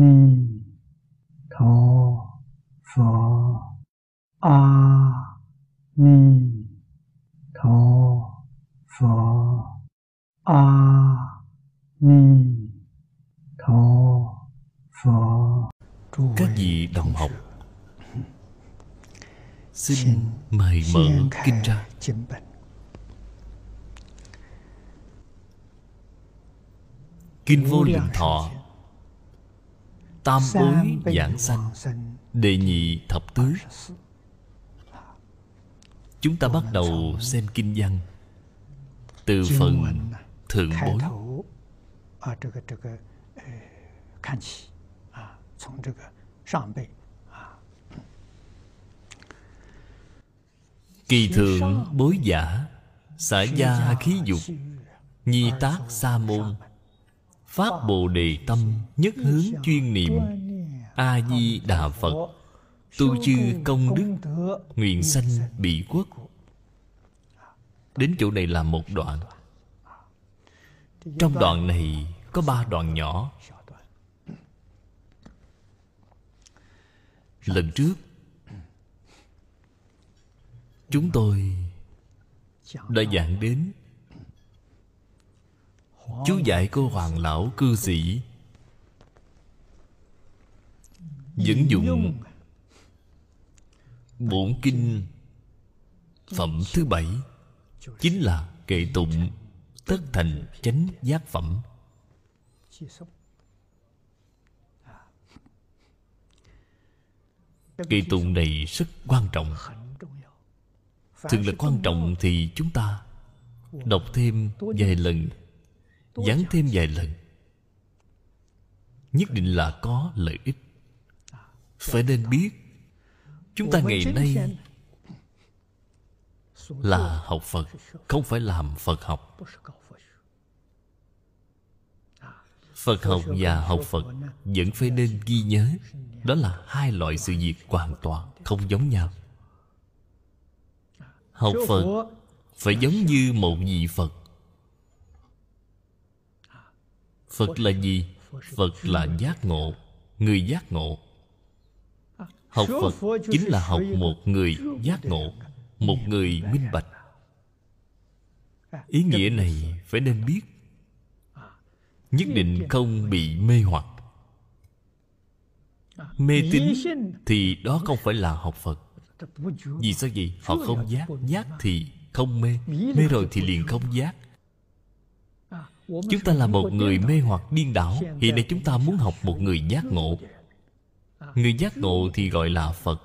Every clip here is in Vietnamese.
ni tho phở a ni tho phở a ni tho phở các vị đồng học xin mời mở kinh ra. kinh vô lượng thọ tam bối giảng sanh đệ nhị thập tứ. Chúng ta bắt đầu xem kinh văn. Từ phần thượng bối. kỳ thượng bối giả xả gia khí dục nhi tác sa môn phát bồ đề tâm nhất hướng chuyên niệm. A di đà phật. Tu chư công đức, nguyện sanh bị quốc đến chỗ này là một đoạn. Trong đoạn này có ba đoạn nhỏ. Lần trước, chúng tôi đã giảng đến chú dạy cô hoàng lão cư sĩ. Dẫn dụng. bổn kinh phẩm thứ bảy chính là kệ tụng tất thành chánh giác phẩm. Kệ tụng này rất quan trọng. Thường là quan trọng thì chúng ta đọc thêm vài lần giảng thêm vài lần. Nhất định là có lợi ích. Phải nên biết chúng ta ngày nay là học phật không phải làm phật học. Phật. Học và học phật vẫn phải nên ghi nhớ. đó là hai loại sự việc hoàn toàn không giống nhau. Học phật phải giống như một vị phật phật là gì? Phật là giác ngộ, người giác ngộ. Học phật chính là học một người giác ngộ, một người minh bạch. Ý nghĩa này phải nên biết. Nhất định không bị mê hoặc. Mê tín thì đó không phải là học phật. Vì sao vậy? Họ không giác giác thì không mê. Mê rồi thì liền không giác chúng ta là một người mê hoặc điên đảo hiện nay chúng ta muốn học một người giác ngộ. Người giác ngộ thì gọi là phật.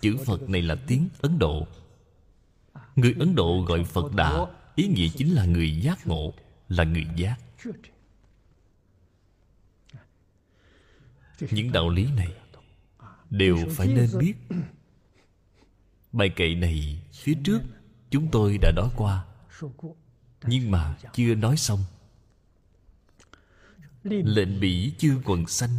Chữ phật này là tiếng ấn độ. Người ấn độ gọi phật đà ý nghĩa chính là người giác ngộ là người giác. Những đạo lý này đều phải nên biết. Bài kệ này phía trước chúng tôi đã nói qua nhưng mà chưa nói xong. Lệnh bỉ chưa quần xanh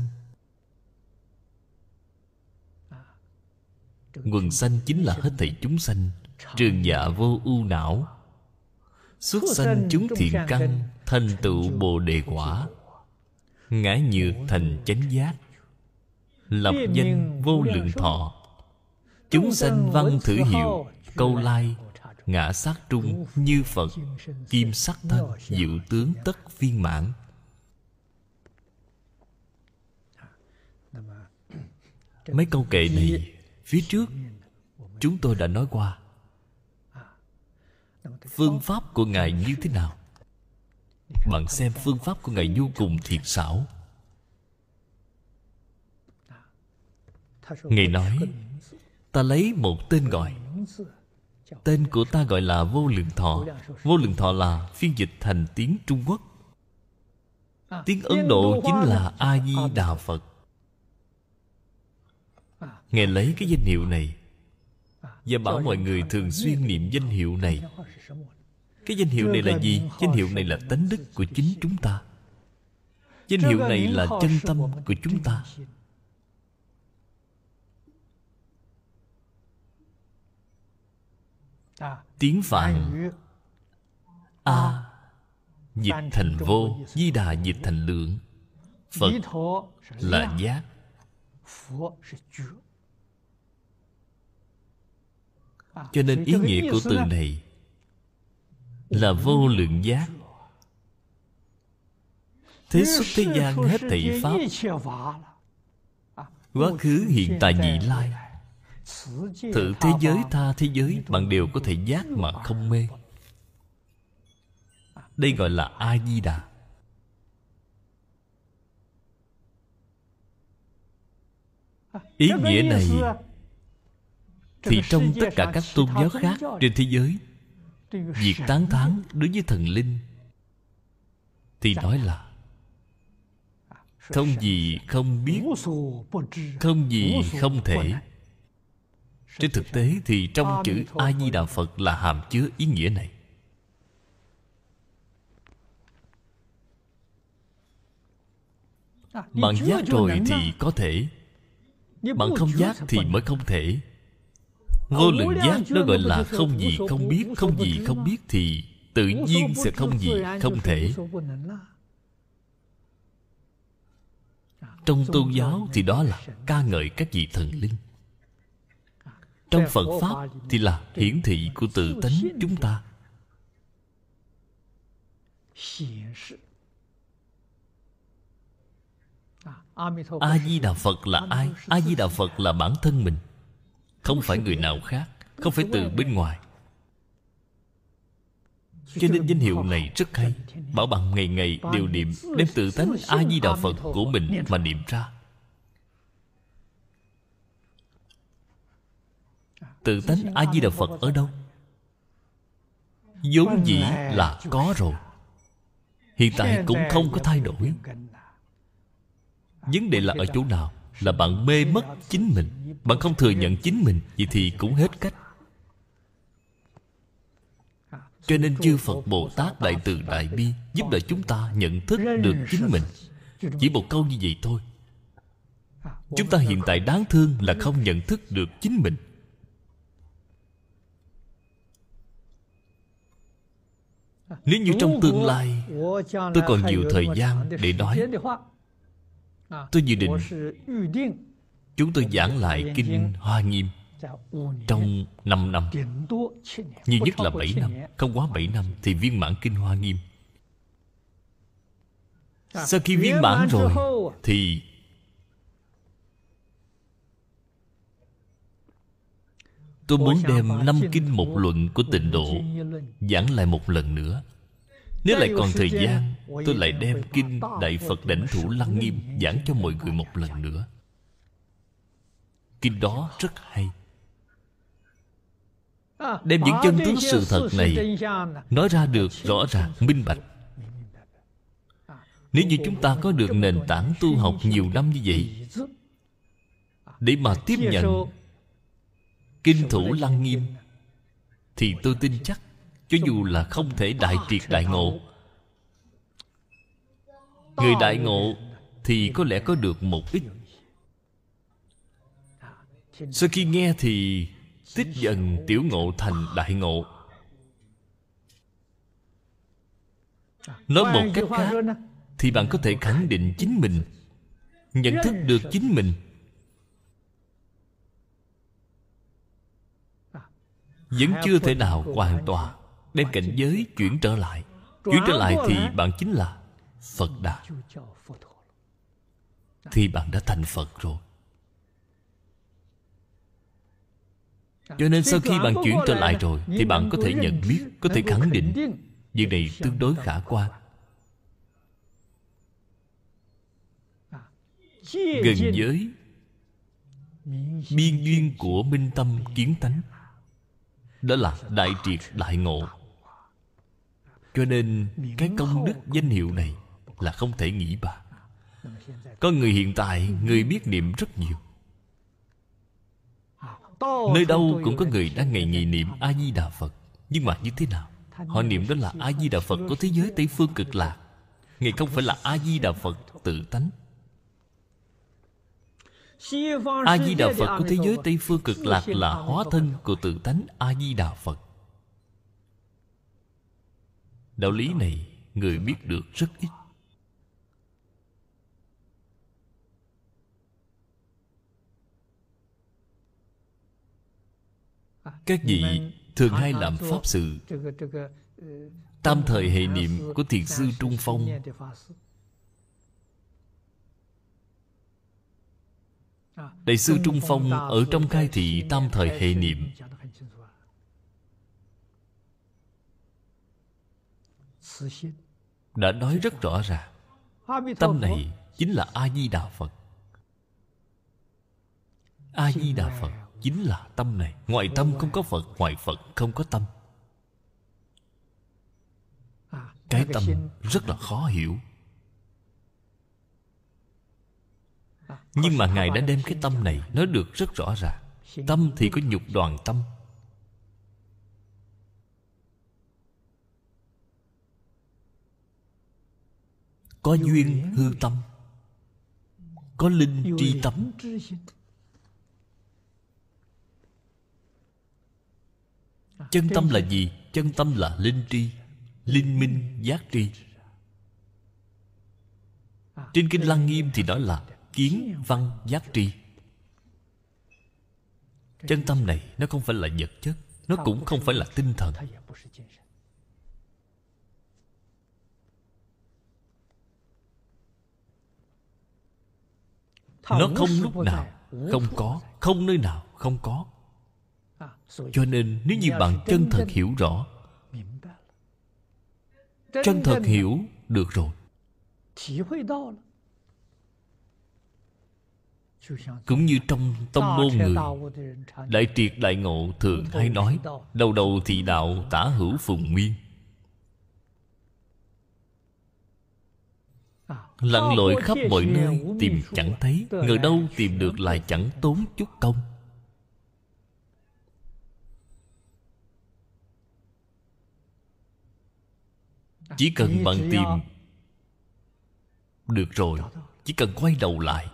quần xanh chính là hết thảy chúng sanh trường dạ vô ưu não. Xuất sanh chúng thiện căn thành tựu bồ đề quả. Ngã nhược thành chánh giác. Lập danh vô lượng thọ. chúng sanh văn thử hiệu câu lai ngã sát trung như phật, kim sắc thân diệu tướng tất viên mãn. Mấy câu kệ này, phía trước chúng tôi đã nói qua. Phương pháp của ngài như thế nào? Bạn xem phương pháp của ngài vô cùng thiệt xảo. Ngài nói, ta lấy một tên gọi tên của ta gọi là vô lượng thọ. Vô lượng thọ là phiên dịch thành tiếng trung quốc. Tiếng ấn độ chính là a di đà phật. Ngài lấy cái danh hiệu này và bảo mọi người thường xuyên niệm danh hiệu này. Cái danh hiệu này là gì? Danh hiệu này là tánh đức của chính chúng ta. Danh hiệu này là chân tâm của chúng ta. tiếng phạn. A. Dịch thành vô di đà dịch thành lượng phật là giác. Cho nên ý nghĩa của từ này là vô lượng giác. Thế xuất thế gian hết thị pháp. quá khứ hiện tại nhị lai. Thử thế giới tha thế giới Bạn đều có thể giác mà không mê. Đây gọi là A-di-đà. Ý nghĩa này Thì trong tất cả các tôn giáo khác trên thế giới Việc tán thán đối với thần linh Thì nói là Không gì không biết Không gì không thể trên thực tế thì trong chữ a di đà phật là hàm chứa ý nghĩa này. Bạn giác rồi thì có thể. Bạn không giác thì mới không thể. Ngô lượng giác nó gọi là không gì không biết không gì không biết thì tự nhiên sẽ không gì không thể. trong tôn giáo thì đó là ca ngợi các vị thần linh trong phật pháp thì là hiển thị của tự tánh chúng ta. A di đà phật là ai? A di đà phật là bản thân mình. Không phải người nào khác, không phải từ bên ngoài. Cho nên danh hiệu này rất hay, Bảo bằng ngày ngày đều niệm Đem tự tánh A-di-đà Phật của mình mà niệm ra. Tự tánh a di đà phật ở đâu? Vốn dĩ là có rồi. Hiện tại cũng không có thay đổi. vấn đề là ở chỗ nào? Là bạn mê mất chính mình. Bạn không thừa nhận chính mình vậy thì cũng hết cách. Cho nên chư phật bồ tát đại từ đại bi giúp đỡ chúng ta nhận thức được chính mình. Chỉ một câu như vậy thôi. Chúng ta hiện tại đáng thương là không nhận thức được chính mình nếu như trong tương lai, tôi còn nhiều thời gian để nói. Tôi dự định chúng tôi giảng lại kinh hoa nghiêm trong 5 năm. Nhiều nhất là 7 năm, không quá 7 năm thì viên mãn kinh hoa nghiêm. Sau khi viên mãn rồi thì tôi muốn đem năm kinh một luận của tịnh độ giảng lại một lần nữa. Nếu lại còn thời gian tôi lại đem kinh đại phật đảnh thủ lăng nghiêm giảng cho mọi người một lần nữa. Kinh đó rất hay. Đem những chân tướng sự thật này nói ra được rõ ràng minh bạch. Nếu như chúng ta có được nền tảng tu học nhiều năm như vậy để mà tiếp nhận kinh thủ lăng nghiêm. Thì tôi tin chắc, cho dù là không thể đại triệt đại ngộ. Người đại ngộ thì có lẽ có được một ít. Sau khi nghe thì tích dần tiểu ngộ thành đại ngộ. Nói một cách khác thì bạn có thể khẳng định chính mình, nhận thức được chính mình. Vẫn chưa thể nào hoàn toàn. đem cảnh giới chuyển trở lại. Chuyển trở lại thì bạn chính là phật đà. Thì bạn đã thành phật rồi. Cho nên sau khi bạn chuyển trở lại rồi thì bạn có thể nhận biết có thể khẳng định việc này tương đối khả quan. Gần với biên duyên của minh tâm kiến tánh đó là đại triệt đại ngộ. Cho nên cái công đức danh hiệu này là không thể nghĩ bàn có người hiện tại, người biết niệm rất nhiều. Nơi đâu cũng có người đang ngày ngày niệm a di đà phật. Nhưng mà như thế nào? Họ niệm đó là a di đà phật của thế giới tây phương cực lạc. Ngày không phải là a di đà phật tự tánh a di đà phật của thế giới tây phương cực lạc là hóa thân của tự tánh a di đà phật. Đạo lý này người biết được rất ít. Các vị thường hay làm pháp sự. Tam thời hệ niệm của thiền sư trung phong đại sư trung phong ở trong khai thị tam thời hệ niệm. đã nói rất rõ ràng. Tâm này chính là a di đà phật. A di đà phật chính là tâm này. Ngoài tâm không có phật ngoài phật không có tâm. Cái tâm rất là khó hiểu nhưng mà ngài đã đem cái tâm này nói được rất rõ ràng. Tâm thì có nhục đoàn tâm. Có duyên hư tâm. Có linh tri tâm chân tâm là gì? Chân tâm là linh tri, linh minh giác tri. Trên kinh lăng nghiêm thì nói là kiến văn giác tri. Chân tâm này nó không phải là vật chất nó cũng không phải là tinh thần. Nó không lúc nào không có không nơi nào không có. Cho nên nếu như bạn chân thật hiểu rõ chân thật hiểu được rồi cũng như trong tông môn người đại triệt đại ngộ thường hay nói đầu đầu thì đạo tả hữu phùng nguyên. Lặn lội khắp mọi nơi tìm chẳng thấy người đâu tìm được lại chẳng tốn chút công. Chỉ cần bạn tìm được rồi chỉ cần quay đầu lại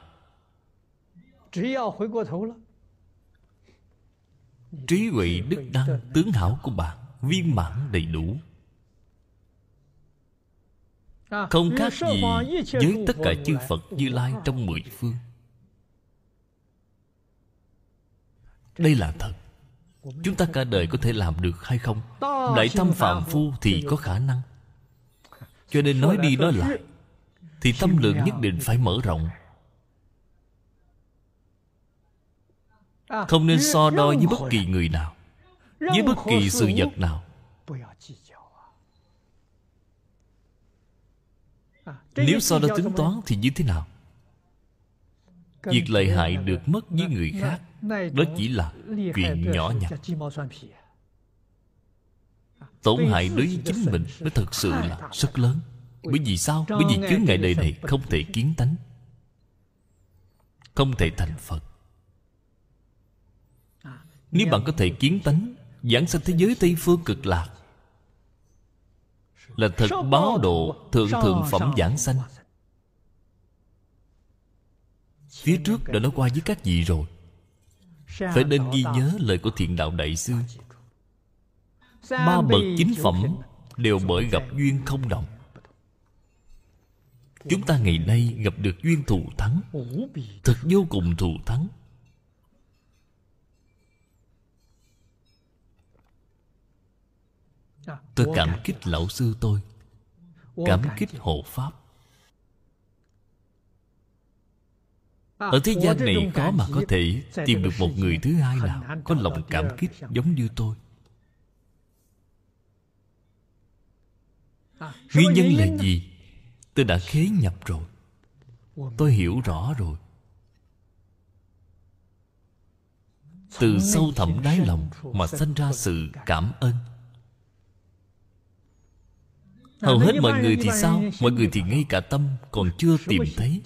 trí huệ đức đăng tướng hảo của bạn viên mãn đầy đủ. Không khác gì với tất cả chư phật như lai trong mười phương. Đây là thật. Chúng ta cả đời có thể làm được hay không? Đại tâm phạm phu thì có khả năng. Cho nên nói đi nói lại thì tâm lượng nhất định phải mở rộng không nên so đo với bất kỳ người nào với bất kỳ sự vật nào. Nếu so đo tính toán thì như thế nào? Việc lợi hại được mất với người khác đó chỉ là chuyện nhỏ nhặt. tổn hại đối với chính mình nó thật sự là rất lớn. Bởi vì sao? bởi vì chướng ngại đời này không thể kiến tánh. Không thể thành phật nếu bạn có thể kiến tánh, giảng sanh thế giới tây phương cực lạc, là thật báo độ thượng thượng phẩm giảng sanh. Phía trước đã nói qua với các vị rồi. Phải nên ghi nhớ lời của thiện đạo đại sư. Ba bậc chính phẩm đều bởi gặp duyên không đồng. Chúng ta ngày nay gặp được duyên thù thắng, thật vô cùng thù thắng. Tôi cảm kích lão sư tôi. Cảm kích hộ pháp. Ở thế gian này có mà có thể tìm được một người thứ hai nào có lòng cảm kích giống như tôi. Nguyên nhân là gì? Tôi đã khế nhập rồi. Tôi hiểu rõ rồi. Từ sâu thẳm đáy lòng mà sinh ra sự cảm ơn hầu hết mọi người thì sao? mọi người thì ngay cả tâm còn chưa tìm thấy.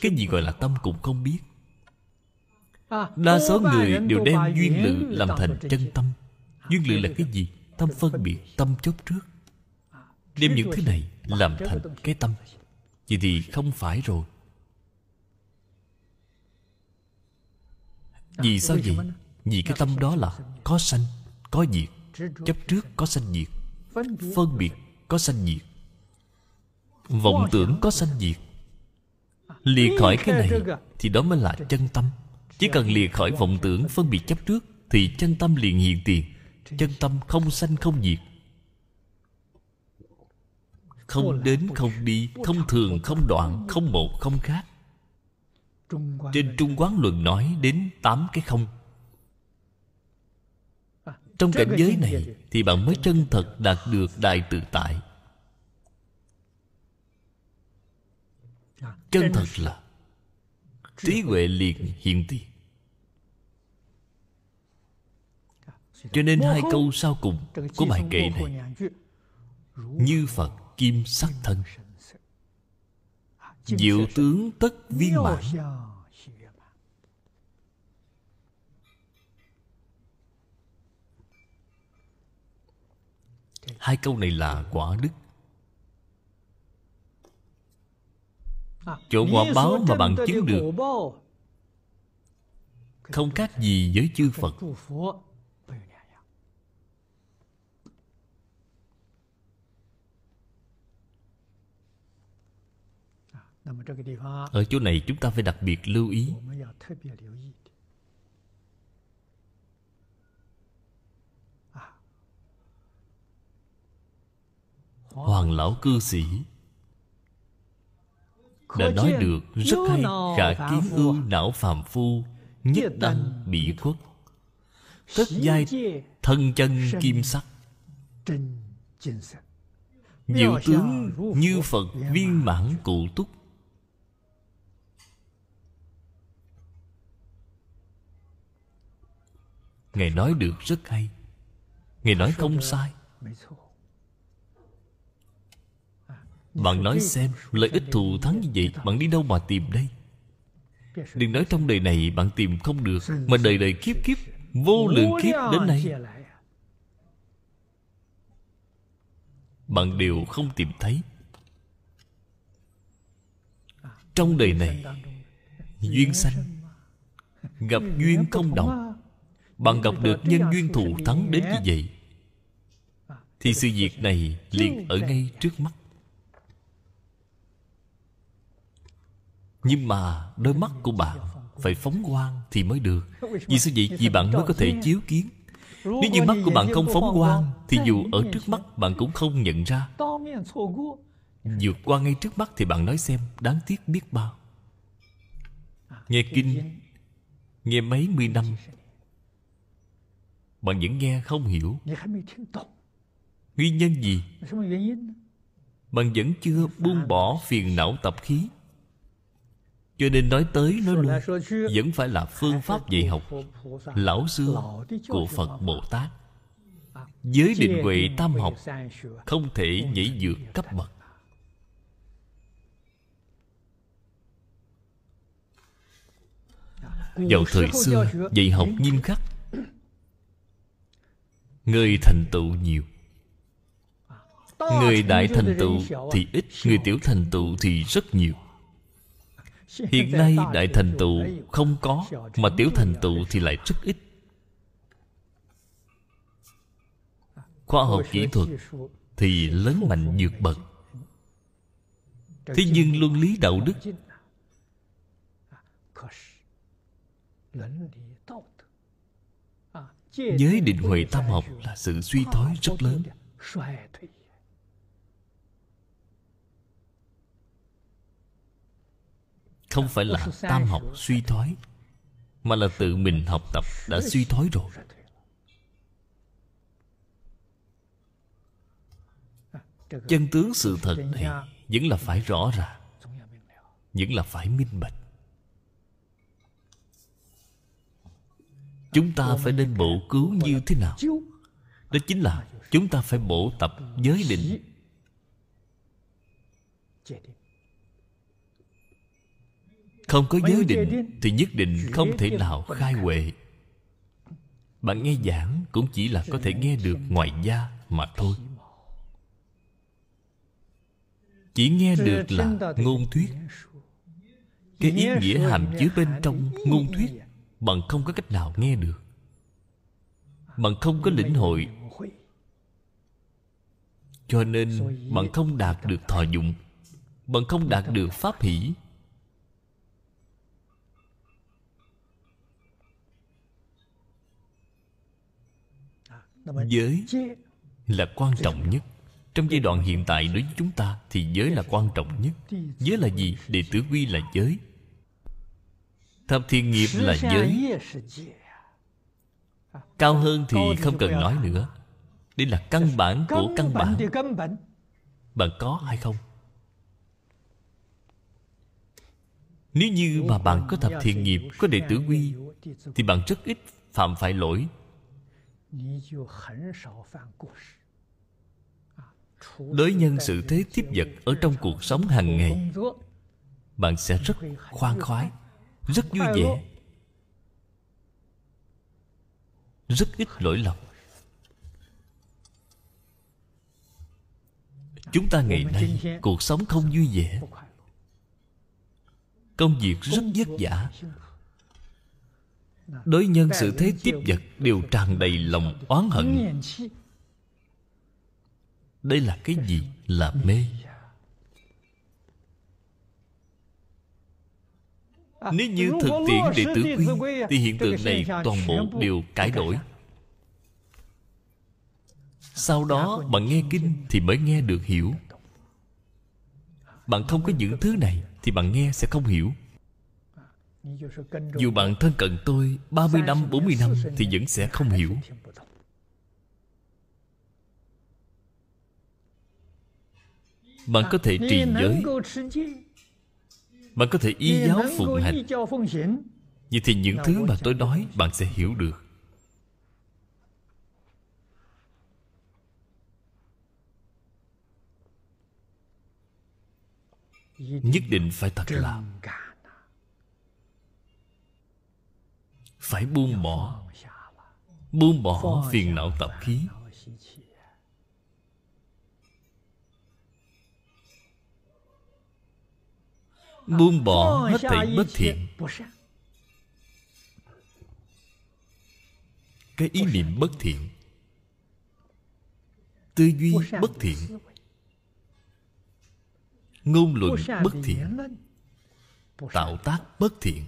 cái gì gọi là tâm cũng không biết. Đa số người đều đem duyên lự làm thành chân tâm. Duyên lự là cái gì? Tâm phân biệt tâm chốt trước. Đem những thứ này làm thành cái tâm. Vậy thì không phải rồi. Vì sao vậy? vì cái tâm đó là có sanh có diệt. Chấp trước có sanh diệt. Phân biệt có sanh diệt. Vọng tưởng có sanh diệt. Lìa khỏi cái này thì đó mới là chân tâm. Chỉ cần lìa khỏi vọng tưởng phân biệt chấp trước Thì chân tâm liền hiện tiền. Chân tâm không sanh không diệt. Không đến không đi, Không thường không đoạn, Không một không khác. Trên Trung Quán Luận nói đến tám cái không. Trong cảnh giới này Thì bạn mới chân thật đạt được đại tự tại. Chân thật là Trí huệ liền hiện tiền. Cho nên hai câu sau cùng của bài kệ này Như Phật kim sắc thân. Diệu tướng tất viên mãn Hai câu này là quả đức. Chỗ quả báo mà bạn chứng được Không khác gì với chư Phật. Ở chỗ này chúng ta phải đặc biệt lưu ý Hoàng lão cư sĩ. Đã nói được rất hay Khả kiến ưu não phàm phu Nhất đăng bị khuất. Tất giai thân chân kim sắc. Diệu tướng như Phật viên mãn cụ túc. Ngài nói được rất hay. Ngài nói không sai bạn nói xem, Lợi ích thù thắng như vậy, Bạn đi đâu mà tìm đây? Đừng nói trong đời này bạn tìm không được, Mà đời đời kiếp kiếp, Vô lượng kiếp đến nay. Bạn đều không tìm thấy. Trong đời này, Duyên sanh, Gặp duyên không đồng. Bạn gặp được nhân duyên thù thắng đến như vậy, Thì sự việc này liền ở ngay trước mắt. Nhưng mà đôi mắt của bạn Phải phóng quang thì mới được. Vì sao vậy? Vì bạn mới có thể chiếu kiến. Nếu như mắt của bạn không phóng quang, Thì dù ở trước mắt, bạn cũng không nhận ra. Vượt qua ngay trước mắt thì bạn nói xem, Đáng tiếc biết bao. Nghe kinh, Nghe mấy mươi năm, Bạn vẫn nghe không hiểu. Nguyên nhân gì? Bạn vẫn chưa buông bỏ phiền não tập khí cho nên nói tới nói lui Vẫn phải là phương pháp dạy học Lão xưa của Phật Bồ Tát. Giới định huệ tam học Không thể nhảy vượt cấp bậc. Vào thời xưa Dạy học nghiêm khắc. Người thành tựu nhiều. Người đại thành tựu thì ít Người tiểu thành tựu thì rất nhiều Hiện nay đại thành tựu không có Mà tiểu thành tựu thì lại rất ít. Khoa học kỹ thuật Thì lớn mạnh vượt bậc. Thế nhưng luân lý đạo đức Giới định huệ tam học là sự suy thoái rất lớn Không phải là tam học suy thoái, Mà là tự mình học tập đã suy thoái rồi. Chân tướng sự thật này Vẫn là phải rõ ràng Vẫn là phải minh bạch. Chúng ta phải nên bổ cứu như thế nào? Đó chính là Chúng ta phải bổ tập giới định. Không có giới định Thì nhất định không thể nào khai huệ. Bạn nghe giảng Cũng chỉ là có thể nghe được ngoài da Mà thôi. Chỉ nghe được là ngôn thuyết. Cái ý nghĩa hàm chứa bên trong ngôn thuyết Bạn không có cách nào nghe được. Bạn không có lĩnh hội. Cho nên bạn không đạt được thọ dụng Bạn không đạt được pháp hỷ giới là quan trọng nhất. Trong giai đoạn hiện tại đối với chúng ta thì giới là quan trọng nhất. Giới là gì? Đệ tử quy là giới. Thập thiện nghiệp là giới. Cao hơn thì không cần nói nữa. Đây là căn bản của căn bản. bạn có hay không? Nếu như mà bạn có thập thiện nghiệp có đệ tử quy thì bạn rất ít phạm phải lỗi đối nhân sự thế tiếp vật ở trong cuộc sống hàng ngày bạn sẽ rất khoan khoái rất vui vẻ rất ít lỗi lầm. Chúng ta ngày nay cuộc sống không vui vẻ. công việc rất vất vả đối nhân sự thế tiếp vật đều tràn đầy lòng oán hận. Đây là cái gì? Là mê. Nếu như thực tiễn đệ tử quy thì hiện tượng này toàn bộ đều cải đổi. sau đó bạn nghe kinh thì mới nghe được hiểu. Bạn không có những thứ này thì bạn nghe sẽ không hiểu dù bạn thân cận tôi 30 năm, 40 năm Thì vẫn sẽ không hiểu. Bạn có thể trì giới. Bạn có thể y giáo phụng hành. Vậy thì những thứ mà tôi nói Bạn sẽ hiểu được. Nhất định phải thật làm phải buông bỏ. Buông bỏ phiền não tập khí. Buông bỏ hết thảy bất thiện. Cái ý niệm bất thiện. Tư duy bất thiện. Ngôn luận bất thiện. Tạo tác bất thiện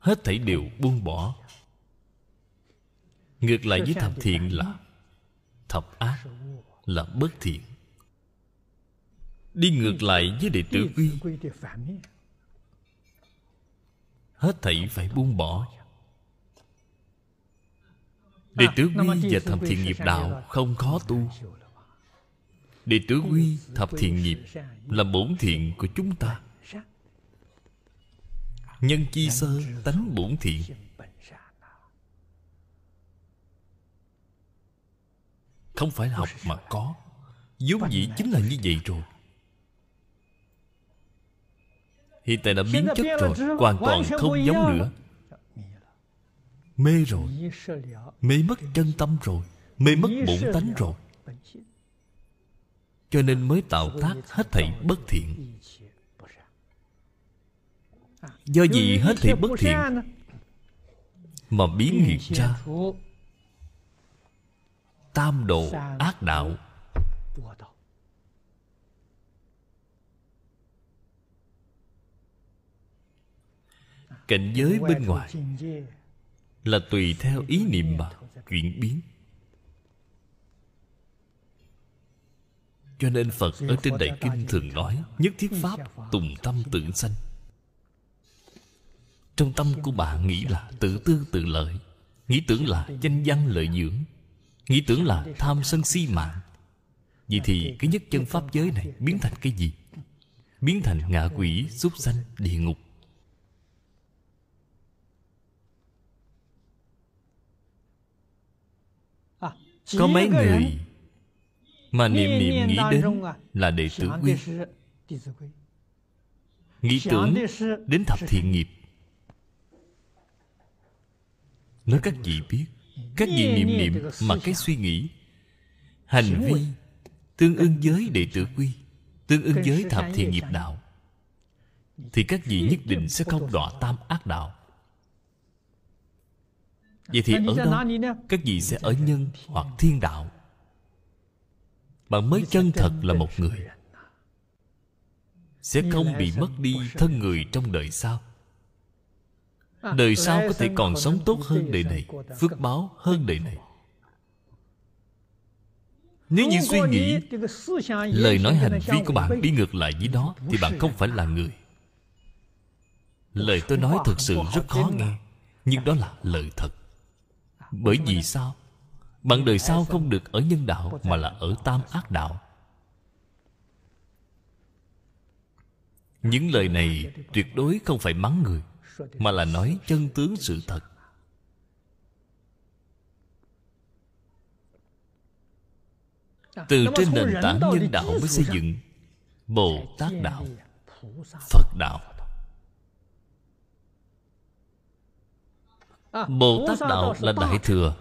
hết thảy đều buông bỏ. Ngược lại với thập thiện là thập ác, là bất thiện. Đi ngược lại với đệ tử quy, hết thảy phải buông bỏ. Đệ tử quy và thập thiện nghiệp đạo không khó tu. Đệ tử quy, thập thiện nghiệp là bổn thiện của chúng ta. Nhân chi sơ, tánh bổn thiện Không phải học mà có. Vốn dĩ chính là như vậy rồi. Hiện tại đã biến chất rồi, Hoàn toàn không giống nữa. Mê rồi. Mê mất chân tâm rồi. Mê mất bổn tánh rồi. Cho nên mới tạo tác hết thảy bất thiện. Do gì hết thảy bất thiện. Mà biến hiện ra. Tam độ ác đạo. Cảnh giới bên ngoài Là tùy theo ý niệm mà chuyển biến. Cho nên Phật ở trên Đại Kinh thường nói Nhất thiết Pháp tùng tâm tưởng sanh trong tâm của bạn nghĩ là tự tư tự lợi. Nghĩ tưởng là danh văn lợi dưỡng. Nghĩ tưởng là tham sân si mạng. Vậy thì cái nhất chân pháp giới này biến thành cái gì? Biến thành ngạ quỷ, súc sanh, địa ngục. Có mấy người Mà niệm niệm nghĩ đến Là đệ tử quy Nghĩ tưởng đến thập thiện nghiệp. Nói các vị biết Các vị niệm niệm mà cái suy nghĩ. Hành vi Tương ưng với đệ tử quy Tương ưng với thập thiện nghiệp đạo. Thì các vị nhất định sẽ không đọa tam ác đạo. Vậy thì ở đâu? Các vị sẽ ở nhân hoặc thiên đạo. Bạn mới chân thật là một người Sẽ không bị mất đi thân người trong đời sau Đời sau có thể còn sống tốt hơn đời này Phước báo hơn đời này. Nếu như suy nghĩ Lời nói hành vi của bạn đi ngược lại với đó Thì bạn không phải là người. Lời tôi nói thực sự rất khó nghe Nhưng đó là lời thật. Bởi vì sao? Bạn đời sau không được ở nhân đạo Mà là ở tam ác đạo. Những lời này tuyệt đối không phải mắng người Mà là nói chân tướng sự thật. Từ trên nền tảng nhân đạo mới xây dựng Bồ Tát Đạo Phật Đạo. Bồ Tát Đạo là Đại Thừa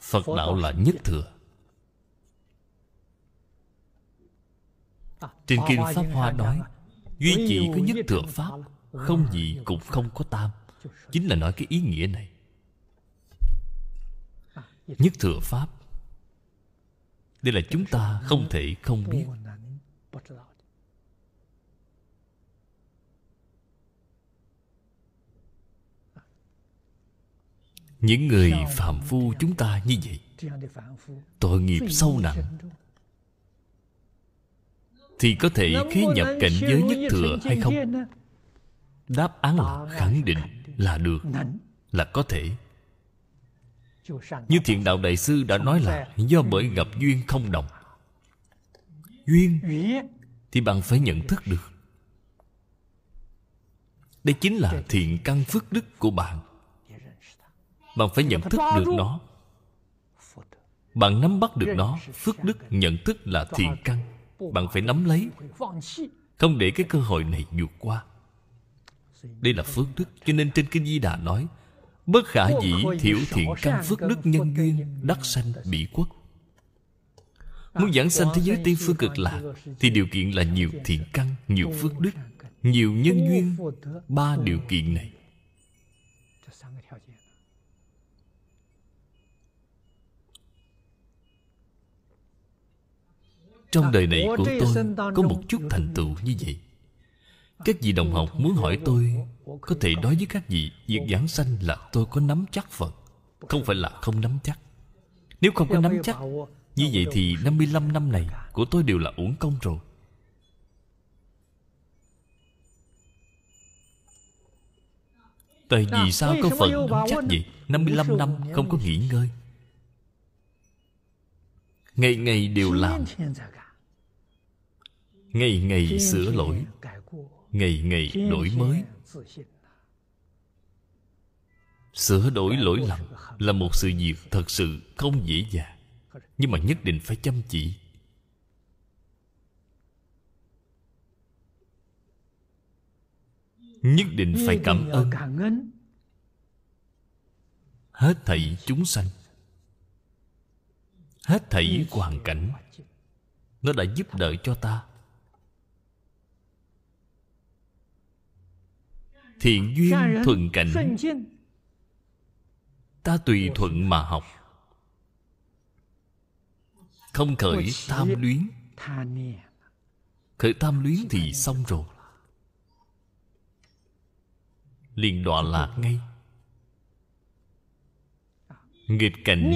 Phật Đạo là Nhất Thừa. Trên Kinh Pháp Hoa nói Duy chỉ có nhất thừa Pháp không gì cũng không có tam. Chính là nói cái ý nghĩa này. Nhất thừa Pháp. Đây là chúng ta không thể không biết. Những người phạm phu chúng ta như vậy, Tội nghiệp sâu nặng, Thì có thể khế nhập cảnh giới nhất thừa hay không? Đáp án là khẳng định là được Là có thể. Như thiện đạo đại sư đã nói là Do bởi gặp duyên không đồng. Duyên Thì bạn phải nhận thức được. Đây chính là thiện căn phước đức của bạn. Bạn phải nhận thức được nó. Bạn nắm bắt được nó. Phước đức nhận thức là thiện căn. Bạn phải nắm lấy. Không để cái cơ hội này vượt qua đây là phước đức cho nên trên kinh di đà nói bất khả dĩ thiểu thiện căn phước đức nhân duyên đắc sanh bị quốc muốn giảng sanh thế giới tiên phương cực lạc thì điều kiện là nhiều thiện căn nhiều phước đức nhiều nhân duyên ba điều kiện này. Trong đời này của tôi Có một chút thành tựu như vậy các vị đồng học muốn hỏi tôi, Có thể nói với các vị, Việc giảng sanh là tôi có nắm chắc Phật Không phải là không nắm chắc. Nếu không có nắm chắc, Như vậy thì 55 năm này Của tôi đều là uổng công rồi. Tại vì sao có Phật nắm chắc vậy? 55 năm không có nghỉ ngơi. Ngày ngày đều làm. Ngày ngày sửa lỗi. Ngày ngày đổi mới. Sửa đổi lỗi lầm Là một sự việc thật sự không dễ dàng, Nhưng mà nhất định phải chăm chỉ. Nhất định phải cảm ơn. Hết thảy chúng sanh, Hết thảy hoàn cảnh, Nó đã giúp đỡ cho ta. Thiện duyên thuận cảnh. Ta tùy thuận mà học. Không khởi tham luyến. Khởi tham luyến thì xong rồi. Liền đọa lạc ngay. Nghịch cảnh.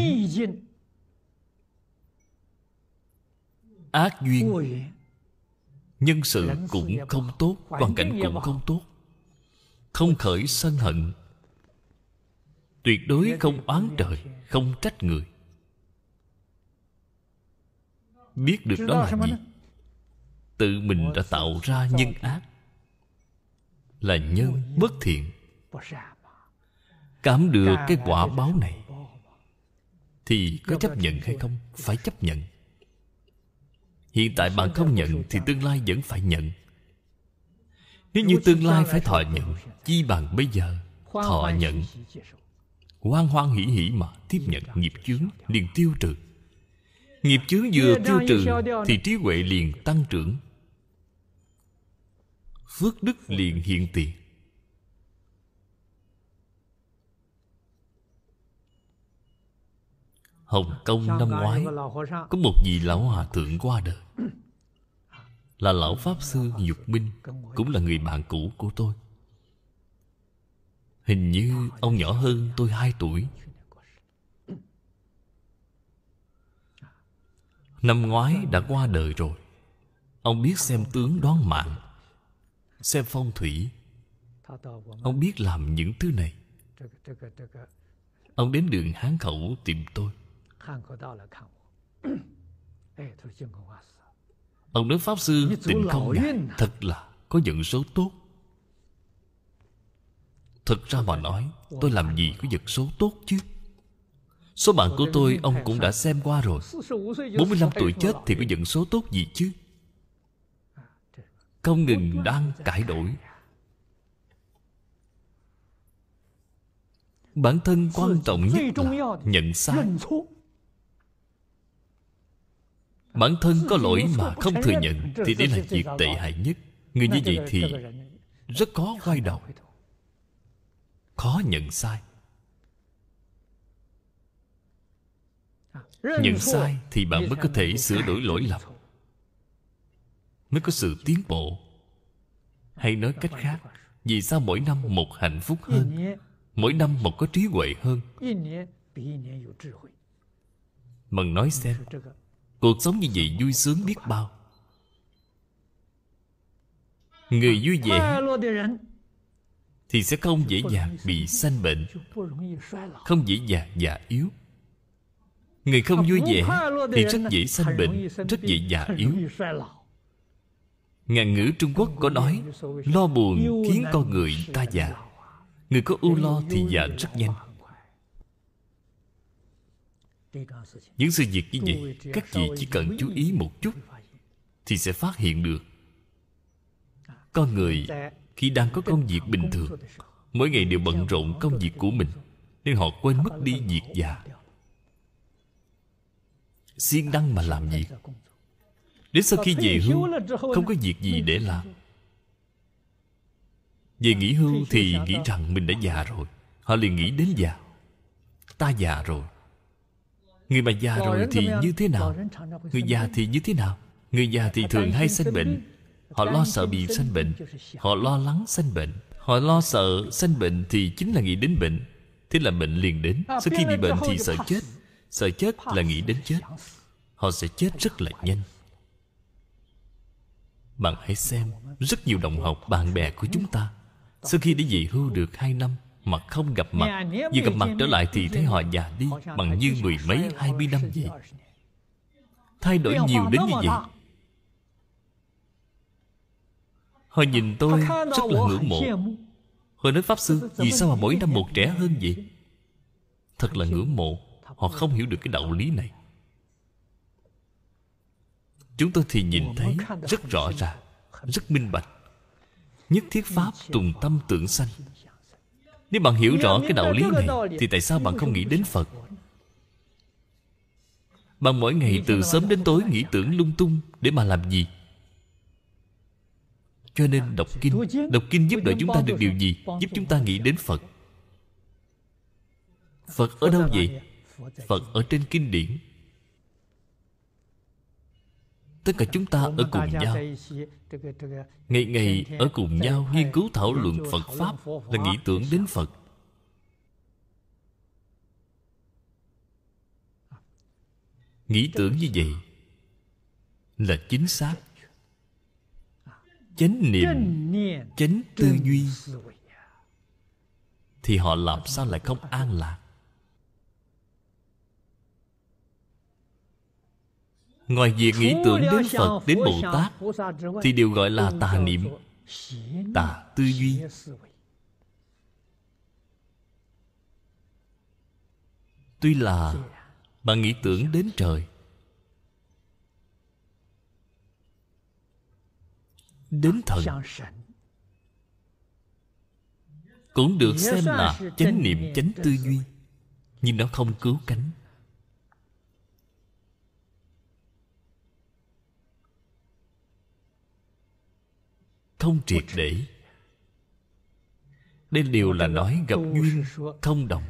Ác duyên. Nhân sự cũng không tốt hoàn cảnh cũng không tốt không khởi sân hận. Tuyệt đối không oán trời, không trách người. Biết được đó là gì? Tự mình đã tạo ra nhân ác. Là nhân bất thiện. Cảm được cái quả báo này, thì có chấp nhận hay không? Phải chấp nhận. Hiện tại bạn không nhận, thì tương lai vẫn phải nhận nếu như tương lai phải thọ nhận, chi bằng bây giờ, thọ nhận. Hoan hoan hỷ hỷ mà tiếp nhận nghiệp chướng, liền tiêu trừ. Nghiệp chướng vừa tiêu trừ, thì trí huệ liền tăng trưởng. Phước đức liền hiện tiền. Hồng Kông năm ngoái, Có một vị lão hòa thượng qua đời. Là lão Pháp Sư Dục Minh, Cũng là người bạn cũ của tôi. Hình như ông nhỏ hơn tôi 2 tuổi. Năm ngoái đã qua đời rồi. Ông biết xem tướng đoán mạng, Xem phong thủy. Ông biết làm những thứ này. Ông đến đường Hán Khẩu tìm tôi. Ông nói Pháp Sư tình không ngại Thật là có nhận số tốt. Thực ra mà nói Tôi làm gì có vật số tốt chứ? Số mạng của tôi ông cũng đã xem qua rồi. 45 tuổi chết thì có dẫn số tốt gì chứ? Không ngừng đang cải đổi. Bản thân quan trọng nhất là nhận sai Bản thân có lỗi mà không thừa nhận Thì đây là việc tệ hại nhất. Người như vậy thì rất khó quay đầu Khó nhận sai. Nhận sai thì bạn mới có thể sửa đổi lỗi lầm. Mới có sự tiến bộ. Hay nói cách khác Vì sao mỗi năm một hạnh phúc hơn? Mỗi năm một có trí huệ hơn? Mừng nói xem Cuộc sống như vậy vui sướng biết bao. Người vui vẻ Thì sẽ không dễ dàng bị sanh bệnh, Không dễ dàng già yếu. Người không vui vẻ Thì rất dễ sanh bệnh, Rất dễ già yếu. Ngạn ngữ Trung Quốc có nói, Lo buồn khiến con người ta già. Người có ưu lo thì già rất nhanh. Những sự việc như vậy Các vị chỉ cần chú ý một chút Thì sẽ phát hiện được. Con người Khi đang có công việc bình thường Mỗi ngày đều bận rộn công việc của mình Nên họ quên mất đi việc già. Siêng năng mà làm việc đến sau khi về hưu không có việc gì để làm. Về nghỉ hưu thì nghĩ rằng mình đã già rồi họ liền nghĩ đến già. Ta già rồi người mà già rồi thì như thế nào? người già thì như thế nào? Người già thì thường hay sanh bệnh. họ lo sợ bị sanh bệnh. họ lo lắng sanh bệnh. Họ lo sợ sanh bệnh thì chính là nghĩ đến bệnh. Thế là bệnh liền đến. Sau khi bị bệnh thì sợ chết. Sợ chết là nghĩ đến chết. Họ sẽ chết rất là nhanh. Bạn hãy xem Rất nhiều đồng học bạn bè của chúng ta. Sau khi đi về hưu được hai năm Mà không gặp mặt. Vừa gặp mặt trở lại thì thấy họ già đi Bằng như mười mấy hai mươi năm vậy. Thay đổi nhiều đến như vậy. Họ nhìn tôi rất là ngưỡng mộ. Họ nói Pháp Sư Vì sao mà mỗi năm một trẻ hơn vậy? Thật là ngưỡng mộ. Họ không hiểu được cái đạo lý này. Chúng tôi thì nhìn thấy rất rõ ràng Rất minh bạch. Nhất thiết Pháp tùng tâm tưởng sanh Nếu bạn hiểu rõ cái đạo lý này Thì tại sao bạn không nghĩ đến Phật? Bạn mỗi ngày từ sớm đến tối nghĩ tưởng lung tung Để mà làm gì? Cho nên đọc kinh Đọc kinh giúp đỡ chúng ta được điều gì? Giúp chúng ta nghĩ đến Phật. Phật ở đâu vậy? Phật ở trên kinh điển Tất cả chúng ta ở cùng nhau. Ngày ngày ở cùng nhau, Nghiên cứu thảo luận Phật Pháp Là nghĩ tưởng đến Phật. Nghĩ tưởng như vậy Là chính xác. Chánh niệm, Chánh tư duy Thì họ làm sao lại không an lạc? Ngoài việc nghĩ tưởng đến Phật Đến Bồ Tát Thì đều gọi là tà niệm Tà tư duy. Tuy là Bạn nghĩ tưởng đến trời Đến thần Cũng được xem là chánh niệm chánh tư duy Nhưng nó không cứu cánh không triệt để. đây đều là nói gặp duyên không đồng.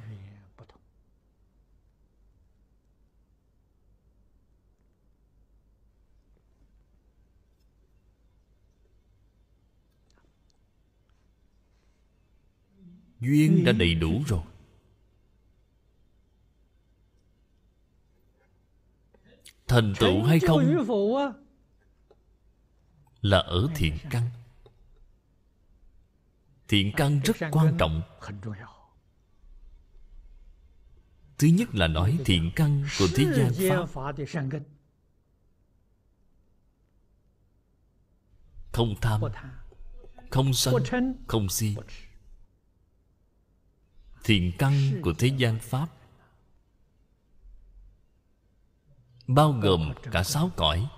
Duyên đã đầy đủ rồi. Thành tựu hay không? là ở thiện căn thiện căn rất quan trọng. thứ nhất là nói thiện căn của thế gian pháp. không tham không sân không si. Thiện căn của thế gian pháp. Bao gồm cả sáu cõi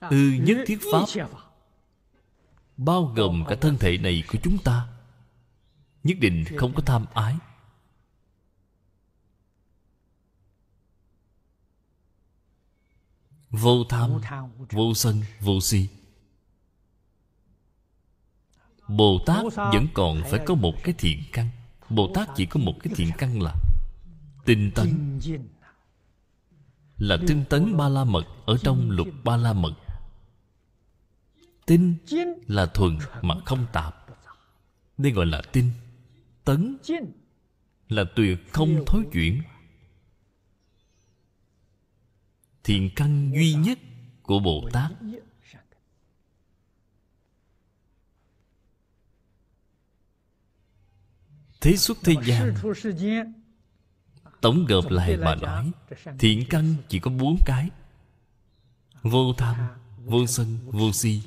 ư nhất thiết pháp bao gồm cả thân thể này của chúng ta nhất định không có tham ái. Vô tham vô sân vô si. Bồ tát vẫn còn phải có một cái thiện căn. Bồ tát chỉ có một cái thiện căn là tinh tấn. Là tinh tấn ba la mật ở trong lục ba la mật tinh là thuần mà không tạp. Đây gọi là tinh. Tấn là tuyệt không thối chuyển. Thiện căn duy nhất của bồ tát. Thế xuất thế gian. Tổng gộp lại mà nói thiện căn chỉ có bốn cái. Vô tham vô sân vô si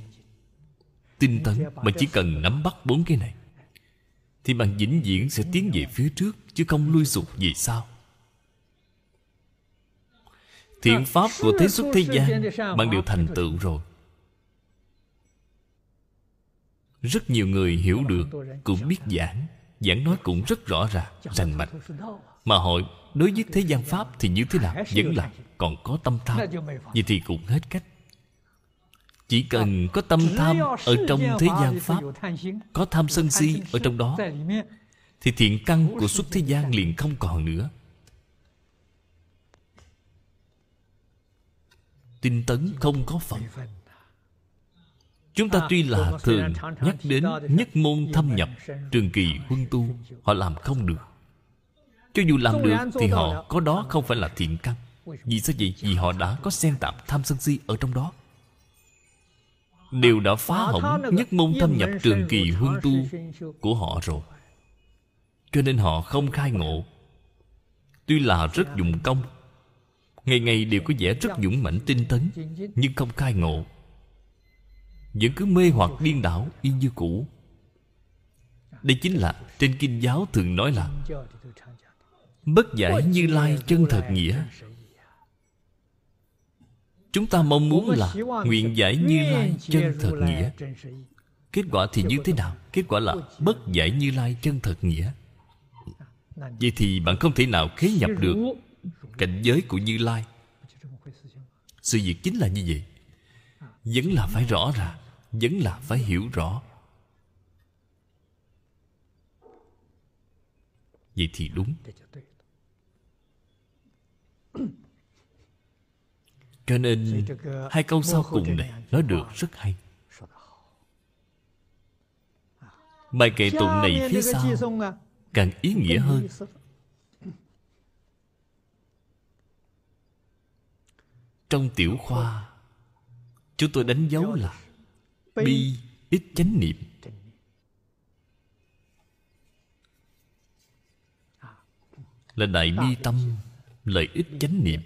tinh tấn mà chỉ cần nắm bắt bốn cái này thì bạn vĩnh viễn sẽ tiến về phía trước chứ không lui sụt về sau. Thiện pháp của thế xuất thế gian bạn đều thành tựu rồi. Rất nhiều người hiểu được cũng biết giảng. Giảng nói cũng rất rõ ràng rành mạch. mà họ đối với thế gian pháp thì như thế nào? Vẫn là còn có tâm tham. Vậy thì cũng hết cách chỉ cần có tâm tham ở trong thế gian pháp có tham sân si ở trong đó thì thiện căn của xuất thế gian liền không còn nữa. Tinh tấn không có phận Chúng ta tuy là thường nhắc đến nhất môn thâm nhập Trường kỳ huân tu Họ làm không được. Cho dù làm được thì họ có đó không phải là thiện căn. Vì sao vậy? Vì họ đã có xen tạp tham sân si ở trong đó Đều đã phá hỏng nhất môn thâm nhập trường kỳ huân tu của họ rồi. Cho nên họ không khai ngộ. Tuy là rất dụng công Ngày ngày đều có vẻ rất dũng mãnh tinh tấn Nhưng không khai ngộ. Vẫn cứ mê hoặc điên đảo y như cũ. Đây chính là trên kinh giáo thường nói là bất giải như lai chân thật nghĩa chúng ta mong muốn là nguyện giải như lai chân thật nghĩa. Kết quả thì như thế nào? Kết quả là bất giải như lai chân thật nghĩa. Vậy thì bạn không thể nào khế nhập được cảnh giới của như lai. Sự việc chính là như vậy. Vẫn là phải rõ ràng vẫn là phải hiểu rõ. Vậy thì đúng. Cho nên hai câu sau cùng này nói được rất hay. Bài kệ tụng này phía sau càng ý nghĩa hơn. trong tiểu khoa chúng tôi đánh dấu là bi ít chánh niệm. Là đại bi tâm lợi ích chánh niệm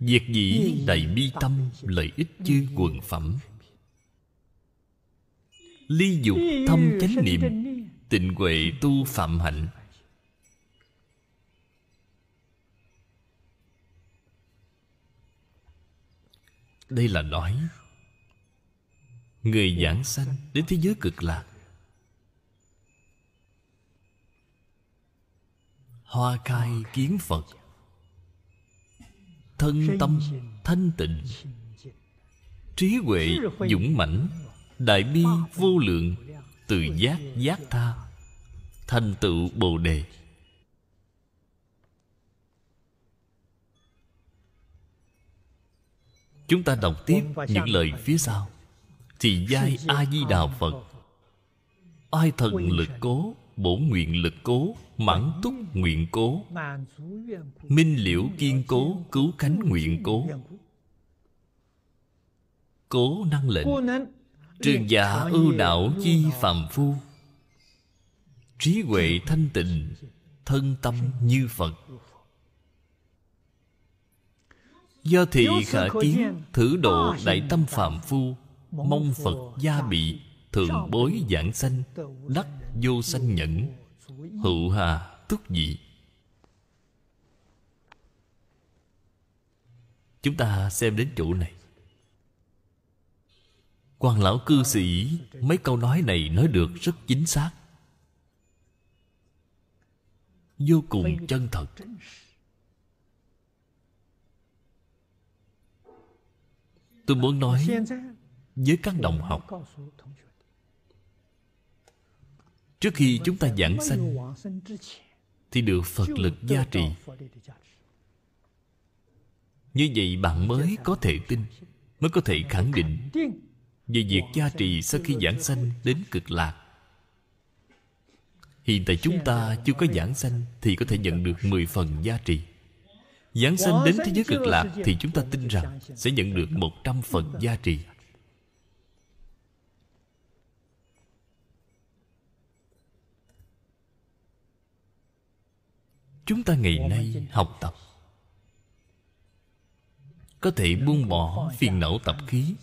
Việc dĩ đại bi tâm lợi ích chư quần phẩm? Ly dục thâm chánh niệm Tịnh huệ tu phạm hạnh. Đây là nói Người giảng sanh đến thế giới cực lạc. Hoa khai kiến Phật Thân tâm thanh tịnh Trí huệ dũng mãnh Đại bi vô lượng Từ giác giác tha Thành tựu Bồ Đề. Chúng ta đọc tiếp những lời phía sau. Thì giai a di đà phật. Ai thần lực cố bổn nguyện lực cố, mãn túc nguyện cố. Minh liễu kiên cố cứu cánh nguyện cố. Cố năng lệnh. Trường giả ưu đạo chi phàm phu. Trí huệ thanh tịnh, thân tâm như phật. Do thị khả kiến, thử độ đại tâm phạm phu, mong phật gia bị thường bối giảng sanh, đắc vô sanh nhẫn. Hữu hà túc dị. Chúng ta xem đến chỗ này. Quan lão cư sĩ, mấy câu nói này nói được rất chính xác. Vô cùng chân thật. Tôi muốn nói với các đồng học trước khi chúng ta giảng sanh, thì được phật lực gia trì. Như vậy bạn mới có thể tin, mới có thể khẳng định về việc gia trì sau khi giảng sanh đến cực lạc. Hiện tại chúng ta chưa có giảng sanh thì có thể nhận được 10 phần gia trì. Giảng sanh đến thế giới cực lạc thì chúng ta tin rằng sẽ nhận được 100 phần gia trì. Chúng ta ngày nay học tập. Có thể buông bỏ phiền não tập khí.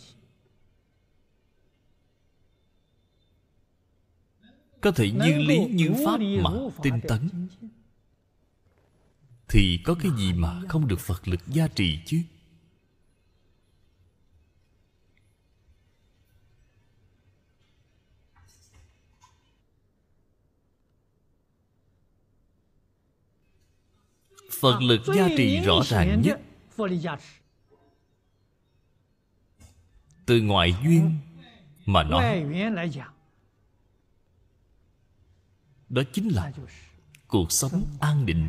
Có thể như lý như pháp mà tinh tấn. thì có cái gì mà không được phật lực gia trì chứ phật lực gia trì rõ ràng nhất. Từ ngoại duyên mà nói đó chính là cuộc sống an định.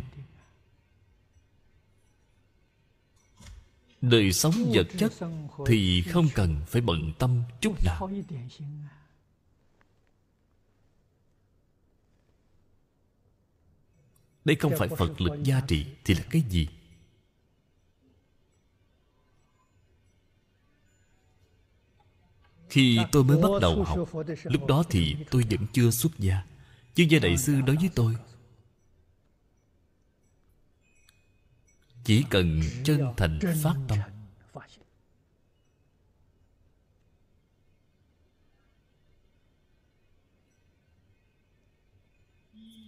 đời sống vật chất thì không cần phải bận tâm chút nào đây không phải phật lực gia trì thì là cái gì? Khi tôi mới bắt đầu học lúc đó thì tôi vẫn chưa xuất gia. Chứ gia đại sư đối với tôi chỉ cần chân thành phát tâm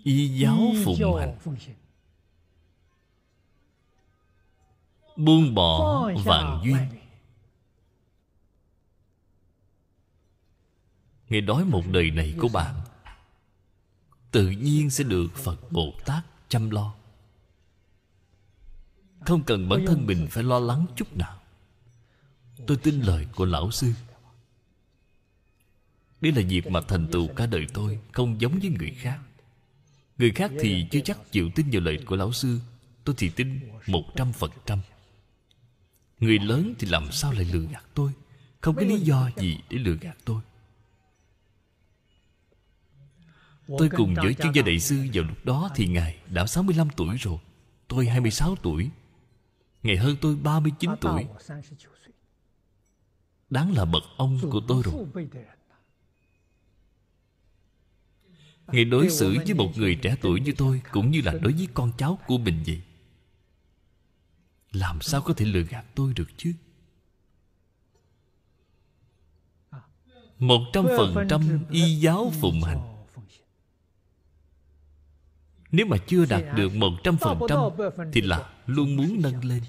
y giáo phụng hành. buông bỏ vạn duyên. Ngài nói một đời này của bạn Tự nhiên sẽ được Phật Bồ Tát chăm lo. Không cần bản thân mình phải lo lắng chút nào. Tôi tin lời của Lão Sư. Đây là việc mà thành tựu cả đời tôi Không giống với người khác Người khác thì chưa chắc chịu tin vào lời của Lão Sư. Tôi thì tin một trăm phần trăm. Người lớn thì làm sao lại lừa gạt tôi? Không có lý do gì để lừa gạt tôi. Tôi cùng với chuyên gia đại sư vào lúc đó thì Ngài đã 65 tuổi rồi. Tôi 26 tuổi. Ngài hơn tôi 39 tuổi. Đáng là bậc ông của tôi rồi. Ngài đối xử với một người trẻ tuổi như tôi Cũng như là đối với con cháu của mình vậy. Làm sao có thể lừa gạt tôi được chứ? Một trăm phần trăm y giáo phụng hành. Nếu mà chưa đạt được một trăm phần trăm Thì là luôn muốn nâng lên.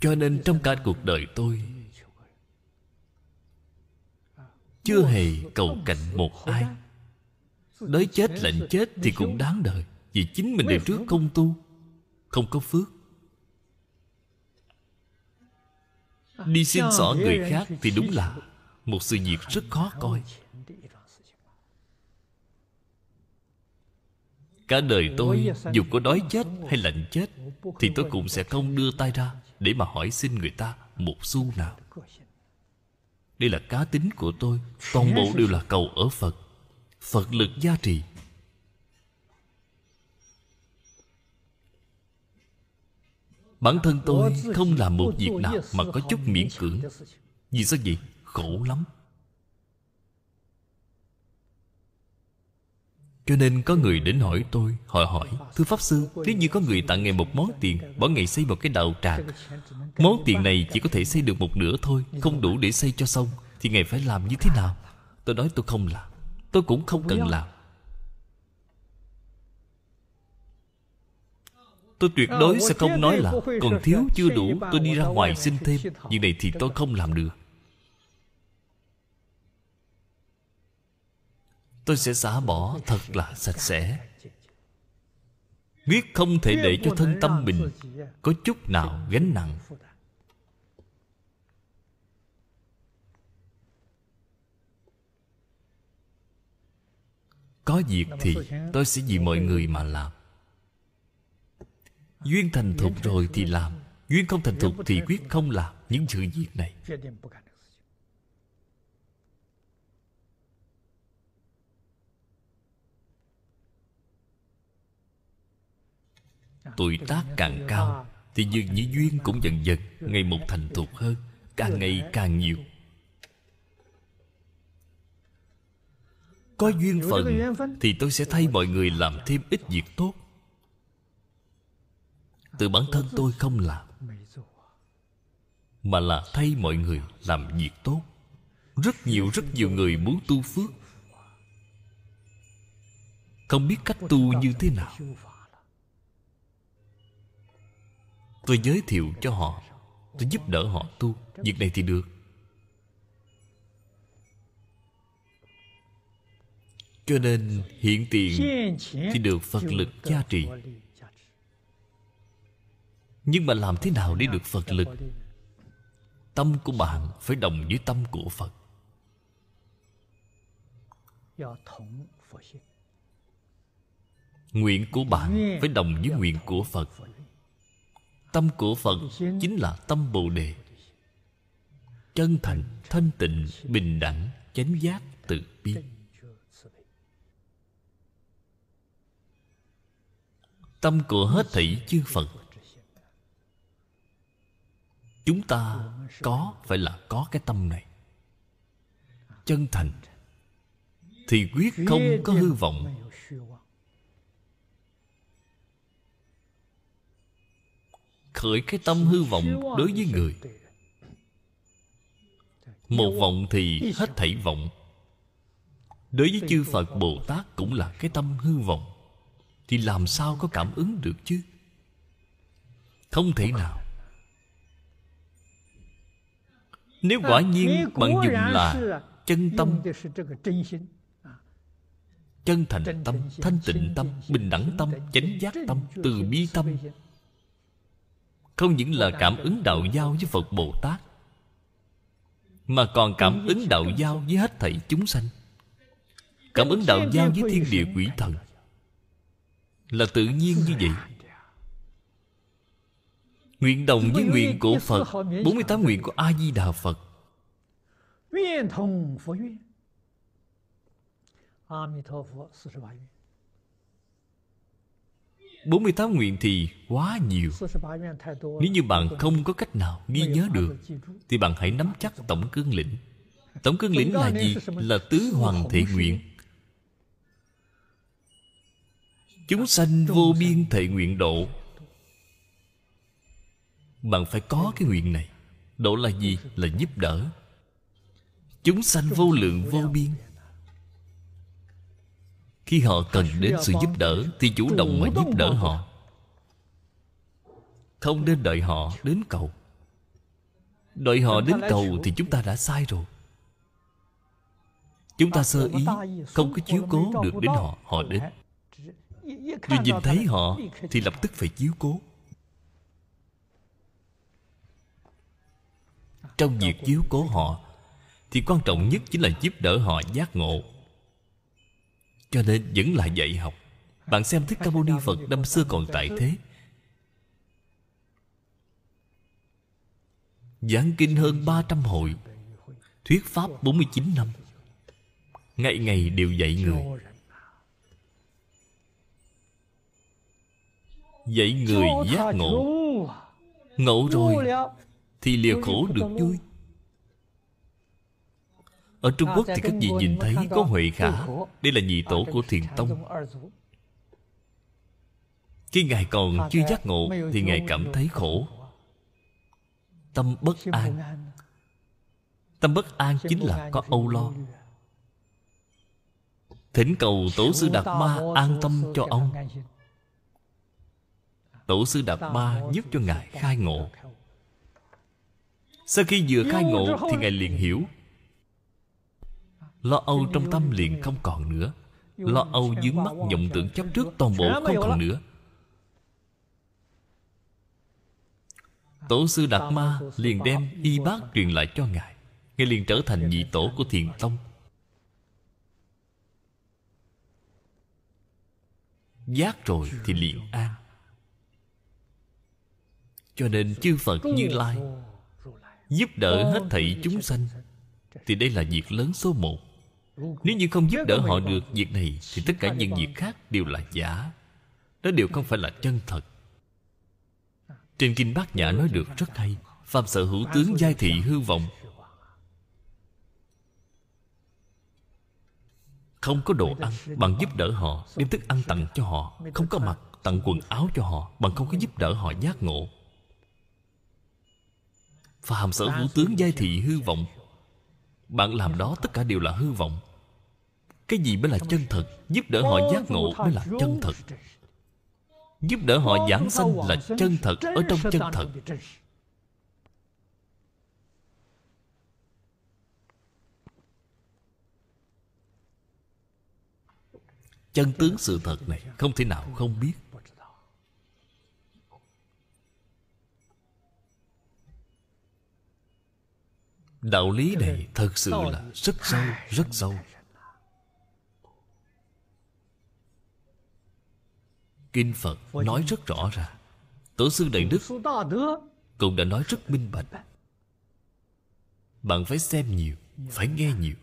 Cho nên trong cả cuộc đời tôi chưa hề cầu cạnh một ai. Đói chết lạnh chết thì cũng đáng đời, vì chính mình đời trước không tu, không có phước. Đi xin xỏ người khác thì đúng là một sự việc rất khó coi. Cả đời tôi dù có đói chết hay lạnh chết thì tôi cũng sẽ không đưa tay ra để mà hỏi xin người ta một xu nào. Đây là cá tính của tôi. Toàn bộ đều là cầu ở Phật. Phật lực gia trì. Bản thân tôi không làm một việc nào Mà có chút miễn cưỡng. Vì sao vậy? Khổ lắm. Cho nên có người đến hỏi tôi, Họ hỏi, Thưa Pháp Sư, Nếu như có người tặng ngài một món tiền Bỏ ngài xây một cái đạo tràng. Món tiền này chỉ có thể xây được một nửa thôi, Không đủ để xây cho xong, Thì ngài phải làm như thế nào? Tôi nói, tôi không làm. Tôi cũng không cần làm. Tôi tuyệt đối sẽ không nói là, Còn thiếu chưa đủ, tôi đi ra ngoài xin thêm Việc này thì tôi không làm được. Tôi sẽ xả bỏ, thật là sạch sẽ. Quyết không thể để cho thân tâm mình Có chút nào gánh nặng. Có việc thì tôi sẽ vì mọi người mà làm. Duyên thành thục rồi thì làm, Duyên không thành thục thì quyết không làm Những sự việc này. Tuổi tác càng cao Thì dường như duyên cũng dần dần Ngày một thành thục hơn Càng ngày càng nhiều. Có duyên phận Thì tôi sẽ thay mọi người làm thêm ít việc tốt. Từ bản thân tôi không làm Mà là thay mọi người làm việc tốt. Rất nhiều rất nhiều người muốn tu phước. Không biết cách tu như thế nào Tôi giới thiệu cho họ. Tôi giúp đỡ họ tu. Việc này thì được. Cho nên hiện tiền Thì được Phật lực gia trì. Nhưng mà làm thế nào để được Phật lực? Tâm của bạn phải đồng với tâm của Phật. Nguyện của bạn phải đồng với nguyện của Phật. Tâm của Phật chính là tâm Bồ Đề. Chân thành, thanh tịnh, bình đẳng, chánh giác, từ bi. Tâm của hết thảy chư Phật Chúng ta có phải là có cái tâm này? Chân thành Thì quyết không có hư vọng. Khởi cái tâm hư vọng đối với người. Một vọng thì hết thảy vọng. Đối với chư phật bồ tát cũng là cái tâm hư vọng. Thì làm sao có cảm ứng được chứ? Không thể nào. Nếu quả nhiên bạn dùng là chân tâm, chân thành tâm, thanh tịnh tâm, bình đẳng tâm, chánh giác tâm, từ bi tâm không những là cảm ứng đạo giao với Phật Bồ Tát, Mà còn cảm ứng đạo giao với hết thảy chúng sanh. Cảm ứng đạo giao với thiên địa quỷ thần Là tự nhiên như vậy. Nguyện đồng với nguyện của Phật 48 nguyện của A-di-đà Phật. Nguyện thông Phật nguyện A 48 nguyện thì quá nhiều. Nếu như bạn không có cách nào ghi nhớ được Thì bạn hãy nắm chắc tổng cương lĩnh. Tổng cương lĩnh là gì? Là tứ hoàng thể nguyện. Chúng sanh vô biên thể nguyện độ. Bạn phải có cái nguyện này. Độ là gì? Là giúp đỡ. Chúng sanh vô lượng vô biên khi họ cần đến sự giúp đỡ thì chủ động mà giúp đỡ họ. Không nên đợi họ đến cầu. Đợi họ đến cầu thì chúng ta đã sai rồi. Chúng ta sơ ý không có chiếu cố được đến họ họ đến. rồi nhìn thấy họ thì lập tức phải chiếu cố. Trong việc chiếu cố họ thì quan trọng nhất chính là giúp đỡ họ giác ngộ cho nên vẫn là dạy học. Bạn xem Thích Ca Mâu Ni Phật năm xưa còn tại thế. Giảng kinh hơn 300 hội, Thuyết Pháp 49 năm. Ngày ngày đều dạy người. Dạy người giác ngộ. Ngộ rồi Thì lìa khổ được vui. Ở Trung Quốc thì các vị nhìn thấy có Huệ Khả. Đây là nhị tổ của Thiền Tông. Khi Ngài còn chưa giác ngộ Thì Ngài cảm thấy khổ. Tâm bất an. Tâm bất an chính là có âu lo. Thỉnh cầu Tổ sư Đạt Ma an tâm cho ông. Tổ sư Đạt Ma giúp cho Ngài khai ngộ. Sau khi vừa khai ngộ Thì Ngài liền hiểu Lo âu trong tâm liền không còn nữa. Lo âu dướng mắt vọng tưởng chấp trước toàn bộ không còn nữa. Tổ sư Đạt Ma liền đem y bác truyền lại cho Ngài. Ngài liền trở thành nhị tổ của thiền tông. Giác rồi thì liền an. Cho nên chư Phật Như Lai Giúp đỡ hết thảy chúng sanh, Thì đây là việc lớn số một. Nếu như không giúp đỡ họ được việc này, Thì tất cả những việc khác đều là giả. Đó đều không phải là chân thật. Trên Kinh Bát Nhã nói được rất hay, Phạm sở hữu tướng giai thị hư vọng. Không có đồ ăn, Bằng giúp đỡ họ, Đem thức ăn tặng cho họ. Không có mặt Tặng quần áo cho họ, Bằng không có giúp đỡ họ giác ngộ. Phạm sở hữu tướng giai thị hư vọng bạn làm đó tất cả đều là hư vọng. Cái gì mới là chân thật Giúp đỡ họ giác ngộ mới là chân thật. Giúp đỡ họ giảng sanh là chân thật Ở trong chân thật. Chân tướng sự thật này Không thể nào không biết Đạo lý này thật sự là rất sâu, rất sâu. Kinh Phật nói rất rõ ràng Tổ sư Đại Đức Cũng đã nói rất minh bạch. Bạn phải xem nhiều Phải nghe nhiều.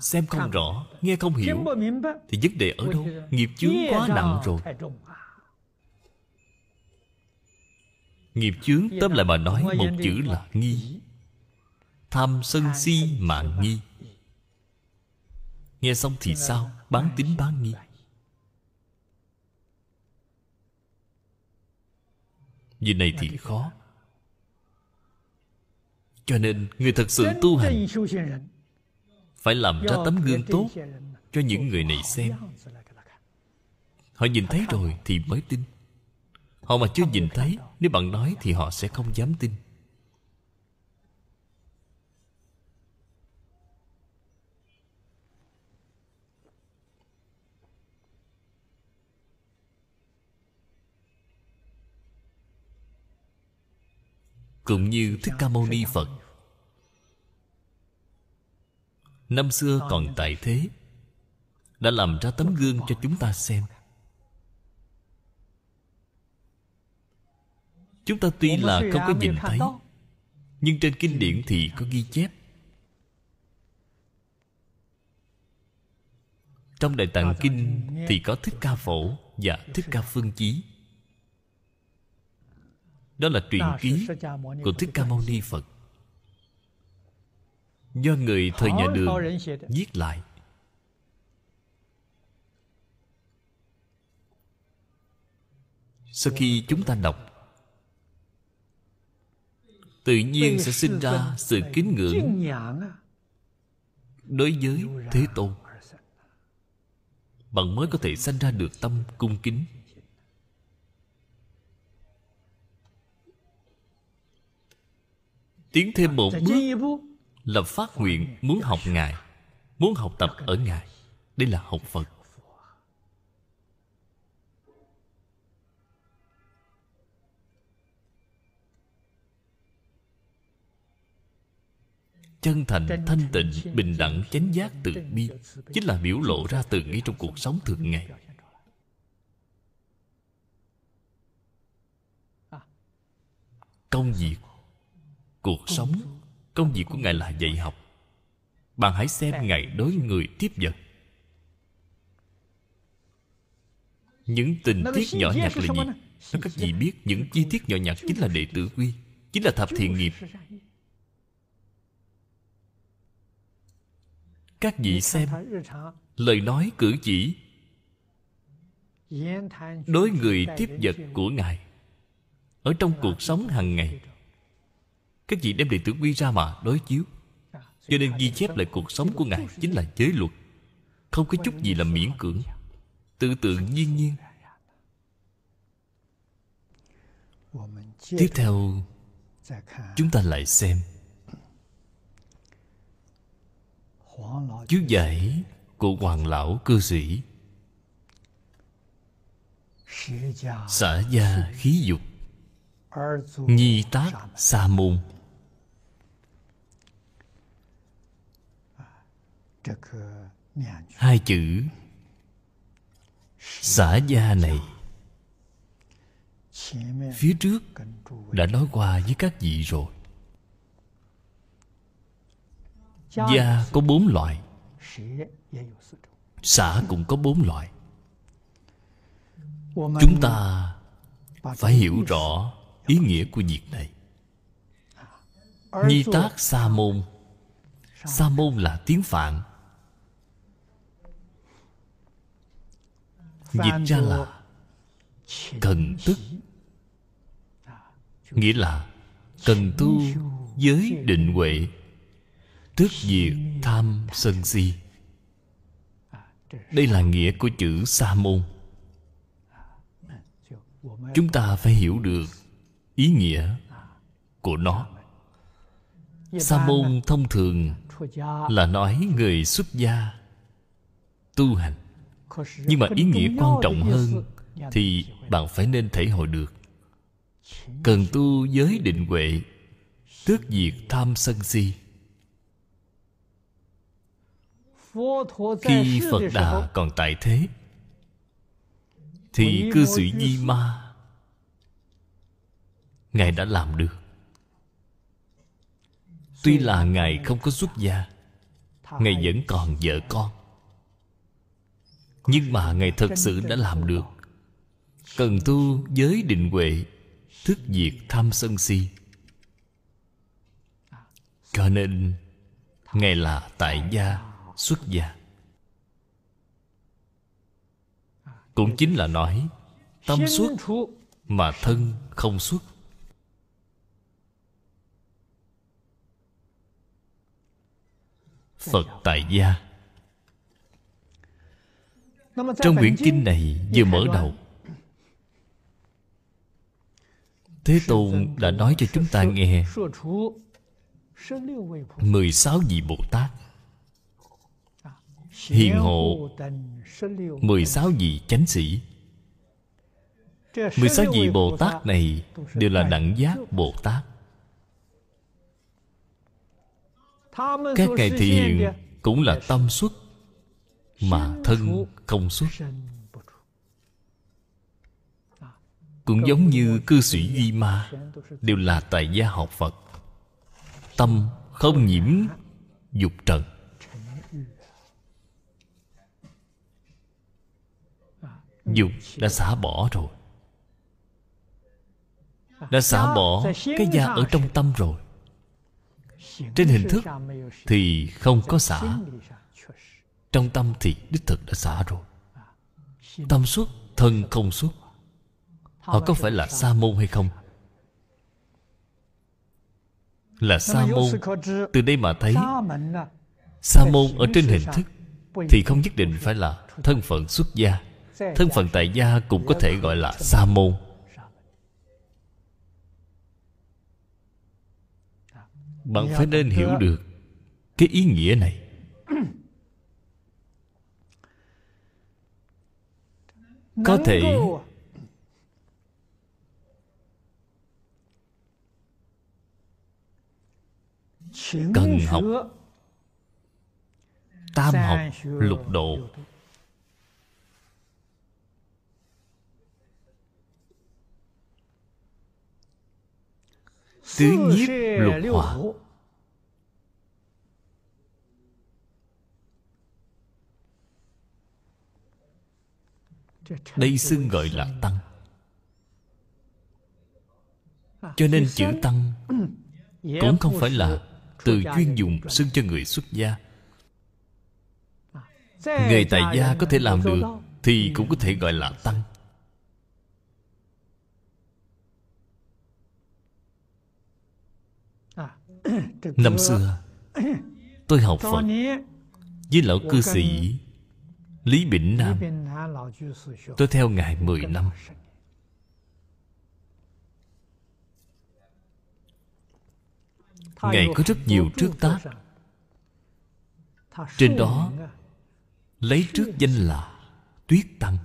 Xem không rõ Nghe không hiểu Thì vấn đề ở đâu? Nghiệp chướng quá nặng rồi Nghiệp chướng tóm lại mà nói, Một chữ là nghi. Tham sân si mạng nghi. Nghe xong thì sao? Bán tính bán nghi. Vì này thì khó. Cho nên người thật sự tu hành phải làm ra tấm gương tốt cho những người này xem. Họ nhìn thấy rồi thì mới tin họ mà chưa nhìn thấy, nếu bạn nói thì họ sẽ không dám tin. Cũng như thích ca mâu ni phật. Năm xưa còn tại thế, Đã làm ra tấm gương cho chúng ta xem. Chúng ta tuy là không có nhìn thấy Nhưng trên kinh điển thì có ghi chép. Trong Đại Tạng Kinh thì có Thích Ca Phổ và Thích Ca Phương Chí. Đó là truyện ký của Thích Ca Mâu Ni Phật. Do người thời nhà đường viết lại. Sau khi chúng ta đọc tự nhiên sẽ sinh ra sự kính ngưỡng. đối với thế tôn bạn mới có thể sanh ra được tâm cung kính. Tiến thêm một bước lập phát nguyện muốn học ngài muốn học tập ở ngài. Đây là học phật chân thành thanh tịnh bình đẳng chánh giác từ bi. chính là biểu lộ ra từ ngay trong cuộc sống thường ngày. Công việc cuộc sống công việc của ngài là dạy học. Bạn hãy xem ngài đối người tiếp vật. Những tình tiết nhỏ nhặt là gì? nếu các vị biết những chi tiết nhỏ nhặt chính là đệ tử quy chính là thập thiện nghiệp các vị xem. lời nói cử chỉ đối người tiếp vật của ngài. Ở trong cuộc sống hàng ngày các vị đem đệ tử quy ra mà đối chiếu. Cho nên ghi chép lại cuộc sống của ngài chính là giới luật. Không có chút gì là miễn cưỡng. tự tự nhiên nhiên. tiếp theo chúng ta lại xem chú giải của hoàng lão cư sĩ. Xả gia khí dục. Nhi tác sa môn. Hai chữ xả gia này, phía trước đã nói qua với các vị rồi. Gia có bốn loại. Xã cũng có bốn loại. Chúng ta phải hiểu rõ ý nghĩa của việc này. Nhi tác sa môn. Sa môn là tiếng phạn. Dịch ra là cần tức. Nghĩa là cần tu giới định huệ tức diệt tham sân si. Đây là nghĩa của chữ sa môn. Chúng ta phải hiểu được ý nghĩa của nó. Sa môn thông thường là nói người xuất gia tu hành. Nhưng mà ý nghĩa quan trọng hơn thì bạn phải nên thể hội được. Cần tu giới định huệ, tước diệt tham sân si. Khi phật đà còn tại thế thì cư sĩ di ma ngài đã làm được. Tuy là ngài không có xuất gia ngài vẫn còn vợ con. Nhưng mà ngài thật sự đã làm được. Cần tu giới định huệ thức diệt tham sân si. Cho nên ngài là tại gia xuất gia. Cũng chính là nói tâm xuất mà thân không xuất. Phật tại gia. Trong quyển kinh này vừa mở đầu. Thế tôn đã nói cho chúng ta nghe 16 vị Bồ Tát Hiền hộ. 16 vị chánh sĩ. 16 vị Bồ Tát này Đều là đẳng giác Bồ Tát. Các ngài thị hiện Cũng là tâm xuất, Mà thân không xuất. Cũng giống như cư sĩ Duy Ma, Đều là tại gia học Phật. Tâm không nhiễm dục trần. Dục đã xả bỏ rồi. Đã xả bỏ cái da ở trong tâm rồi. Trên hình thức Thì không có xả. Trong tâm thì đích thực đã xả rồi. Tâm xuất Thân không xuất Họ có phải là sa môn hay không? Là sa môn. Từ đây mà thấy, Sa môn ở trên hình thức Thì không nhất định phải là thân phận xuất gia. Thân phận tại gia cũng có thể gọi là sa môn Bạn phải nên hiểu được Cái ý nghĩa này. Có thể cần học, tam học, lục độ tứ nhiếp lục hòa đây xưng gọi là tăng. Cho nên chữ tăng cũng không phải là từ chuyên dùng xưng cho người xuất gia. Người tại gia có thể làm được thì cũng có thể gọi là tăng năm xưa tôi học phật. với lão cư sĩ lý bỉnh nam. Tôi theo ngài mười năm. ngài có rất nhiều trước tác. trên đó lấy trước danh là tuyết tăng.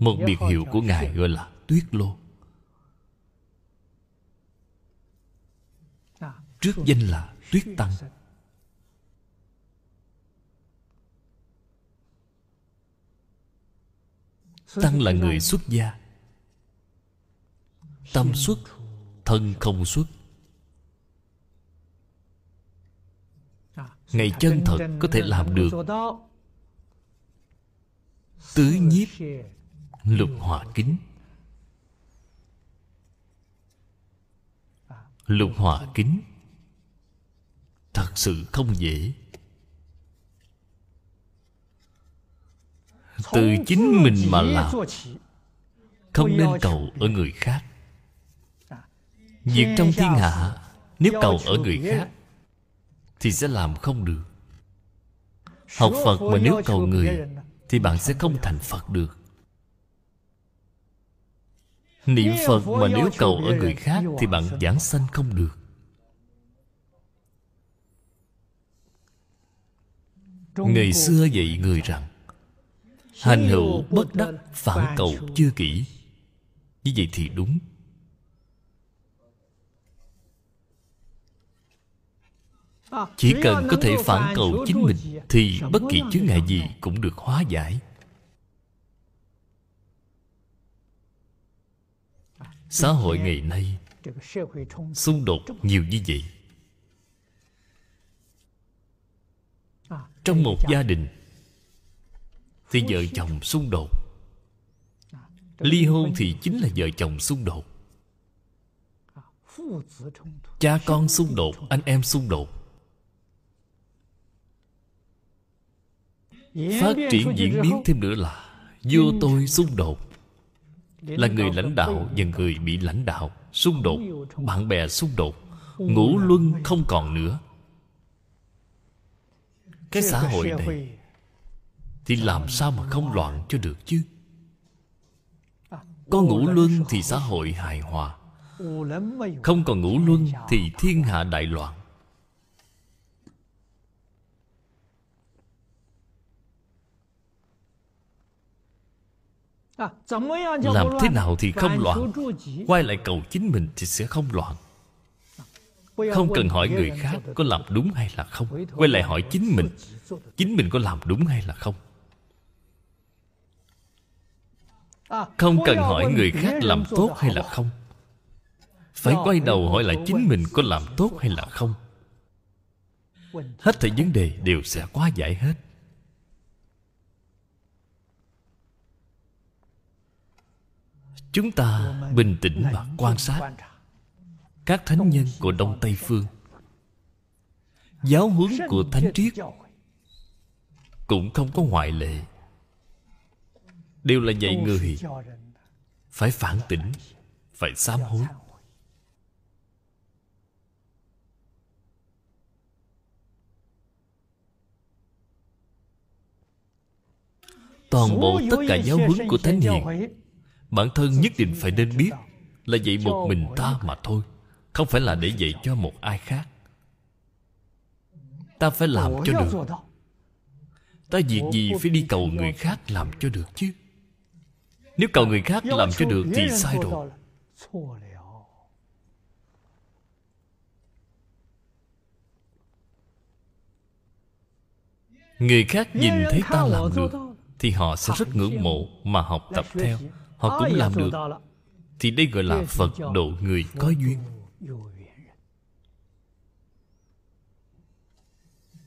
Một biệt hiệu của ngài gọi là tuyết lô trước danh là tuyết tăng. Tăng là người xuất gia. Tâm xuất, thân không xuất. Ngày chân thật có thể làm được. Tứ nhiếp, lục hòa kính. Lục hòa kính thật sự không dễ. Từ chính mình mà làm không nên cầu ở người khác. Việc trong thiên hạ nếu cầu ở người khác thì sẽ làm không được. Học phật mà nếu cầu người thì bạn sẽ không thành phật được. Niệm phật mà nếu cầu ở người khác thì bạn giảng sanh không được người xưa dạy người rằng hành hữu bất đắc phản cầu chưa kỹ. Như vậy thì đúng. Chỉ cần có thể phản cầu chính mình thì bất kỳ chướng ngại gì cũng được hóa giải. Xã hội ngày nay xung đột nhiều như vậy trong một gia đình, thì vợ chồng xung đột. Ly hôn thì chính là vợ chồng xung đột. Cha con xung đột, anh em xung đột. Phát triển diễn biến thêm nữa là vua tôi xung đột. Là người lãnh đạo và người bị lãnh đạo xung đột, bạn bè xung đột, ngũ luân không còn nữa cái xã hội này thì làm sao mà không loạn cho được chứ? Có ngũ luân thì xã hội hài hòa. Không còn ngũ luân thì thiên hạ đại loạn. Làm thế nào thì không loạn. quay lại cầu chính mình thì sẽ không loạn không cần hỏi người khác có làm đúng hay là không. Quay lại hỏi chính mình. Chính mình có làm đúng hay là không? Không cần hỏi người khác làm tốt hay là không. Phải quay đầu hỏi lại chính mình có làm tốt hay là không. Hết thảy vấn đề đều sẽ quá giải hết. Chúng ta bình tĩnh mà quan sát các thánh nhân của đông tây phương. Giáo huấn của thánh triết cũng không có ngoại lệ. Đều là dạy người. Phải phản tỉnh, phải sám hối. Toàn bộ tất cả giáo huấn của thánh hiền, bản thân nhất định phải nên biết là dạy một mình ta mà thôi không phải là để dạy cho một ai khác. Ta phải làm cho được. ta việc gì phải đi cầu người khác làm cho được chứ? Nếu cầu người khác làm cho được thì sai rồi. người khác nhìn thấy ta làm được thì họ sẽ rất ngưỡng mộ mà học tập theo. họ cũng làm được. thì đây gọi là phật độ người có duyên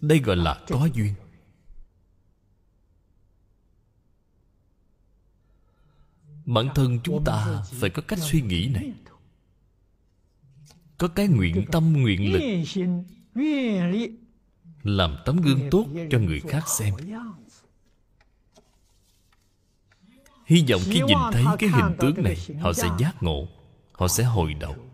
đây gọi là có duyên. Bản thân chúng ta phải có cách suy nghĩ này. có cái nguyện tâm nguyện lực. làm tấm gương tốt cho người khác xem. hy vọng khi nhìn thấy cái hình tướng này họ sẽ giác ngộ họ sẽ hồi đầu.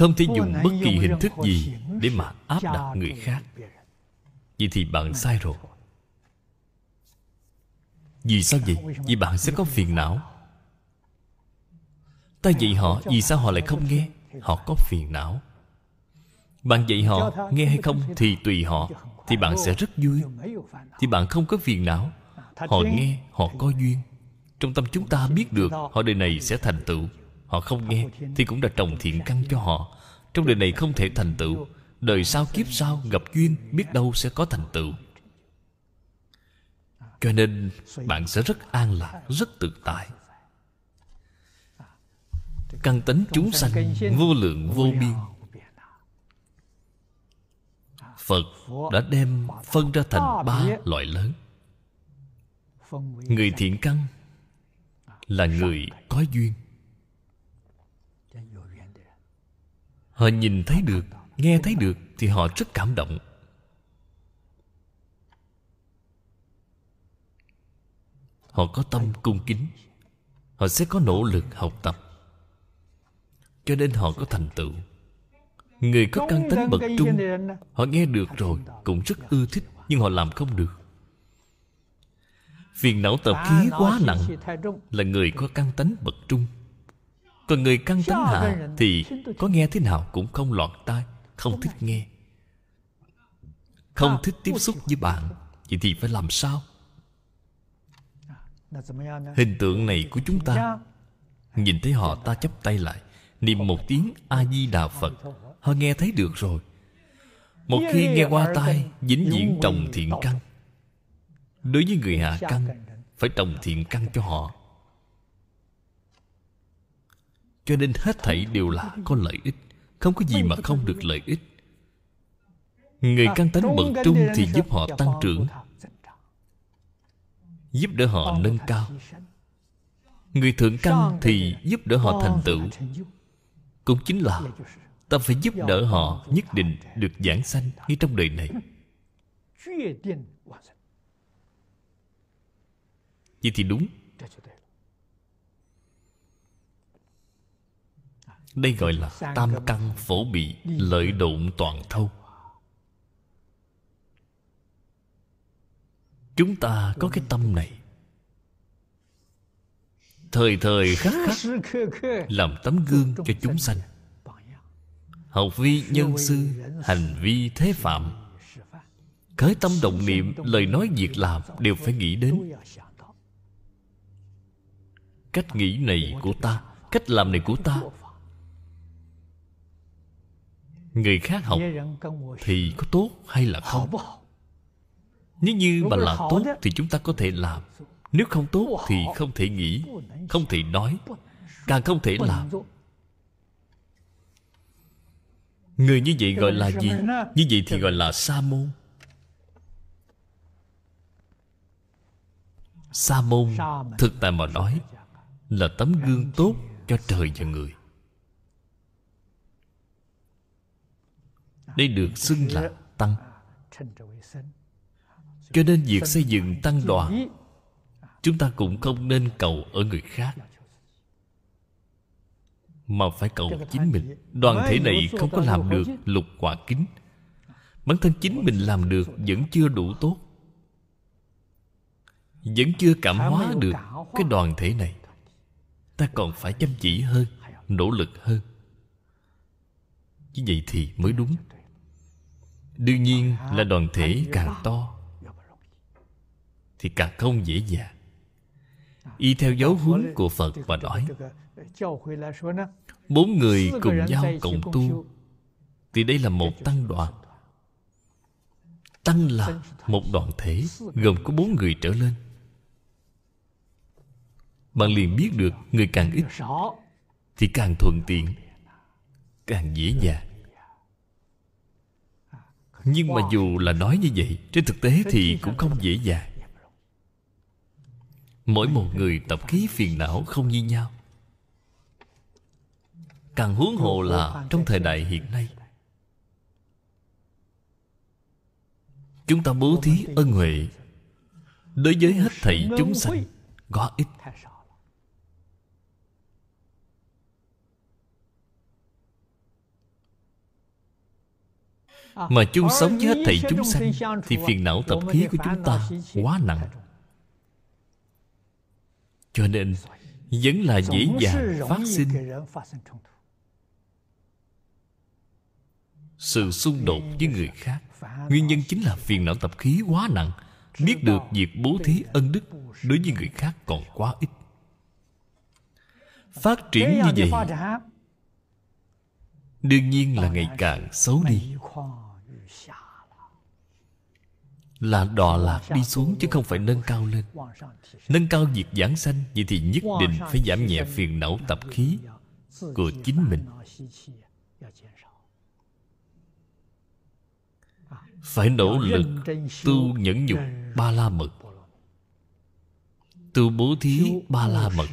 Không thể dùng bất kỳ hình thức gì để mà áp đặt người khác. Vậy thì bạn sai rồi. vì sao vậy? vì bạn sẽ có phiền não. Ta dạy họ vì sao họ lại không nghe? họ có phiền não. Bạn dạy họ nghe hay không thì tùy họ thì bạn sẽ rất vui. thì bạn không có phiền não. Họ nghe họ có duyên. Trong tâm chúng ta biết được họ đời này sẽ thành tựu họ không nghe thì cũng đã trồng thiện căn cho họ. Trong đời này không thể thành tựu. Đời sau kiếp sau gặp duyên biết đâu sẽ có thành tựu. Cho nên bạn sẽ rất an lạc rất tự tại. Căn tánh chúng sanh vô lượng vô biên. Phật đã đem phân ra thành ba loại lớn. Người thiện căn là người có duyên họ nhìn thấy được, nghe thấy được thì họ rất cảm động. Họ có tâm cung kính. Họ sẽ có nỗ lực học tập. Cho nên họ có thành tựu. Người có căn tính bậc trung, họ nghe được rồi, cũng rất ưa thích, nhưng họ làm không được. Phiền não tập khí quá nặng là người có căn tánh bậc trung còn người căn tánh hạ thì có nghe thế nào cũng không lọt tai không thích nghe. Không thích tiếp xúc với bạn vậy thì phải làm sao? Hình tượng này của chúng ta. Nhìn thấy họ ta chấp tay lại. Niệm một tiếng a di đà phật. họ nghe thấy được rồi. Một khi nghe qua tai vĩnh viễn trồng thiện căn. Đối với người hạ căn phải trồng thiện căn cho họ cho nên hết thảy đều là có lợi ích. Không có gì mà không được lợi ích. Người căn tánh bậc trung thì giúp họ tăng trưởng, giúp đỡ họ nâng cao. Người thượng căn thì giúp đỡ họ thành tựu. Cũng chính là ta phải giúp đỡ họ nhất định được giảng sanh ngay trong đời này. Vậy thì đúng. Đây gọi là tam căn phổ bị lợi độn toàn thâu. Chúng ta có cái tâm này. Thời thời khắc khắc làm tấm gương cho chúng sanh. Học vi nhân sư hành vi thế phạm. Khởi tâm động niệm lời nói việc làm đều phải nghĩ đến. Cách nghĩ này của ta cách làm này của ta người khác học thì có tốt hay là không? Nếu như mà là tốt thì chúng ta có thể làm. Nếu không tốt thì không thể nghĩ, không thể nói, càng không thể làm. Người như vậy gọi là gì? Như vậy thì gọi là sa môn. Sa môn, thực tại mà nói, là tấm gương tốt cho trời và người. Đây được xưng là tăng. cho nên việc xây dựng tăng đoàn chúng ta cũng không nên cầu ở người khác mà phải cầu chính mình. đoàn thể này không có làm được lục quả kính. Bản thân chính mình làm được vẫn chưa đủ tốt vẫn chưa cảm hóa được cái đoàn thể này. Ta còn phải chăm chỉ hơn nỗ lực hơn. Như vậy thì mới đúng đương nhiên là đoàn thể càng to thì càng không dễ dàng. Y theo dấu huấn của phật và nói bốn người cùng nhau cộng tu thì đây là một tăng đoàn. Tăng là một đoàn thể gồm có bốn người trở lên. Bạn liền biết được người càng ít thì càng thuận tiện càng dễ dàng nhưng mà dù là nói như vậy, trên thực tế thì cũng không dễ dàng. Mỗi một người tập khí phiền não không như nhau. Càng huống hồ là trong thời đại hiện nay, chúng ta bố thí ân huệ. Đối với hết thảy chúng sanh quá ít mà chung sống với hết thảy chúng sanh thì phiền não tập khí của chúng ta quá nặng. cho nên vẫn là dễ dàng phát sinh. sự xung đột với người khác nguyên nhân chính là phiền não tập khí quá nặng. Biết được việc bố thí ân đức đối với người khác còn quá ít. Phát triển như vậy đương nhiên là ngày càng xấu đi là đọa lạc đi xuống chứ không phải nâng cao lên. nâng cao việc giảng sanh vậy thì nhất định phải giảm nhẹ phiền não tập khí của chính mình. phải nỗ lực tu nhẫn nhục ba la mật. Tu bố thí ba la mật.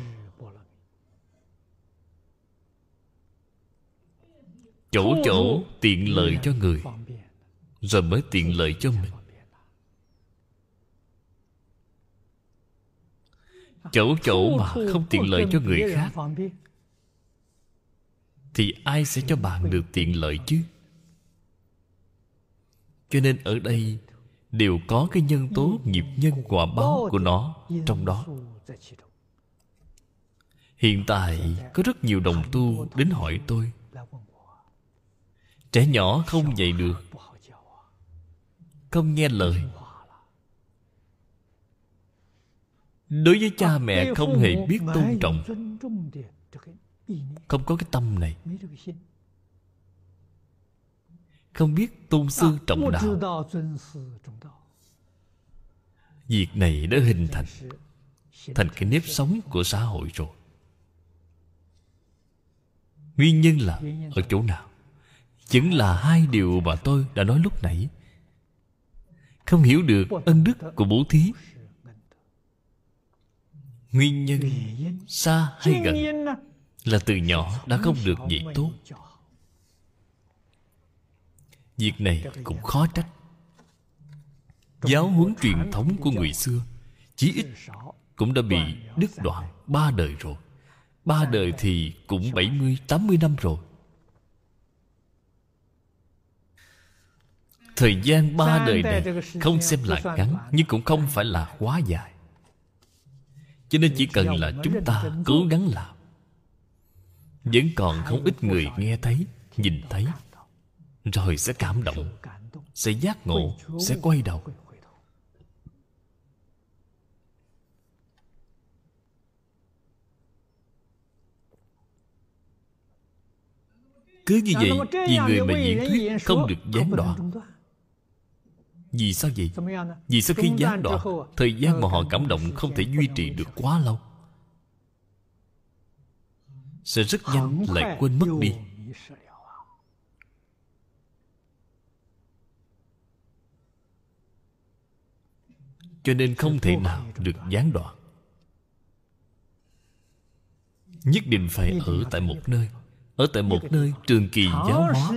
chỗ chỗ tiện lợi cho người rồi mới tiện lợi cho mình chỗ chỗ mà không tiện lợi cho người khác. thì ai sẽ cho bạn được tiện lợi chứ? Cho nên ở đây đều có cái nhân tố nghiệp nhân quả báo của nó trong đó. hiện tại có rất nhiều đồng tu đến hỏi tôi. trẻ nhỏ không dạy được. Không nghe lời đối với cha mẹ không hề biết tôn trọng. không có cái tâm này. Không biết tôn sư trọng đạo. việc này đã hình thành thành cái nếp sống của xã hội rồi. Nguyên nhân là ở chỗ nào? Chính là hai điều mà tôi đã nói lúc nãy. Không hiểu được ân đức của bố thí nguyên nhân xa hay gần? là từ nhỏ đã không được dạy tốt. việc này cũng khó trách. Giáo huấn truyền thống của người xưa chí ít cũng đã bị đứt đoạn ba đời rồi. Ba đời thì cũng bảy mươi tám mươi năm rồi. Thời gian ba đời này không xem là ngắn nhưng cũng không phải là quá dài cho nên chỉ cần là chúng ta cố gắng làm. Vẫn còn không ít người nghe thấy, nhìn thấy, rồi sẽ cảm động, sẽ giác ngộ, sẽ quay đầu. Cứ như vậy, vì người mà diễn thuyết không được gián đoạn vì sao vậy? Vì sau khi gián đoạn thời gian mà họ cảm động không thể duy trì được quá lâu. Sẽ rất nhanh lại quên mất đi. cho nên không thể nào được gián đoạn nhất định phải ở tại một nơi ở tại một nơi trường kỳ giáo hóa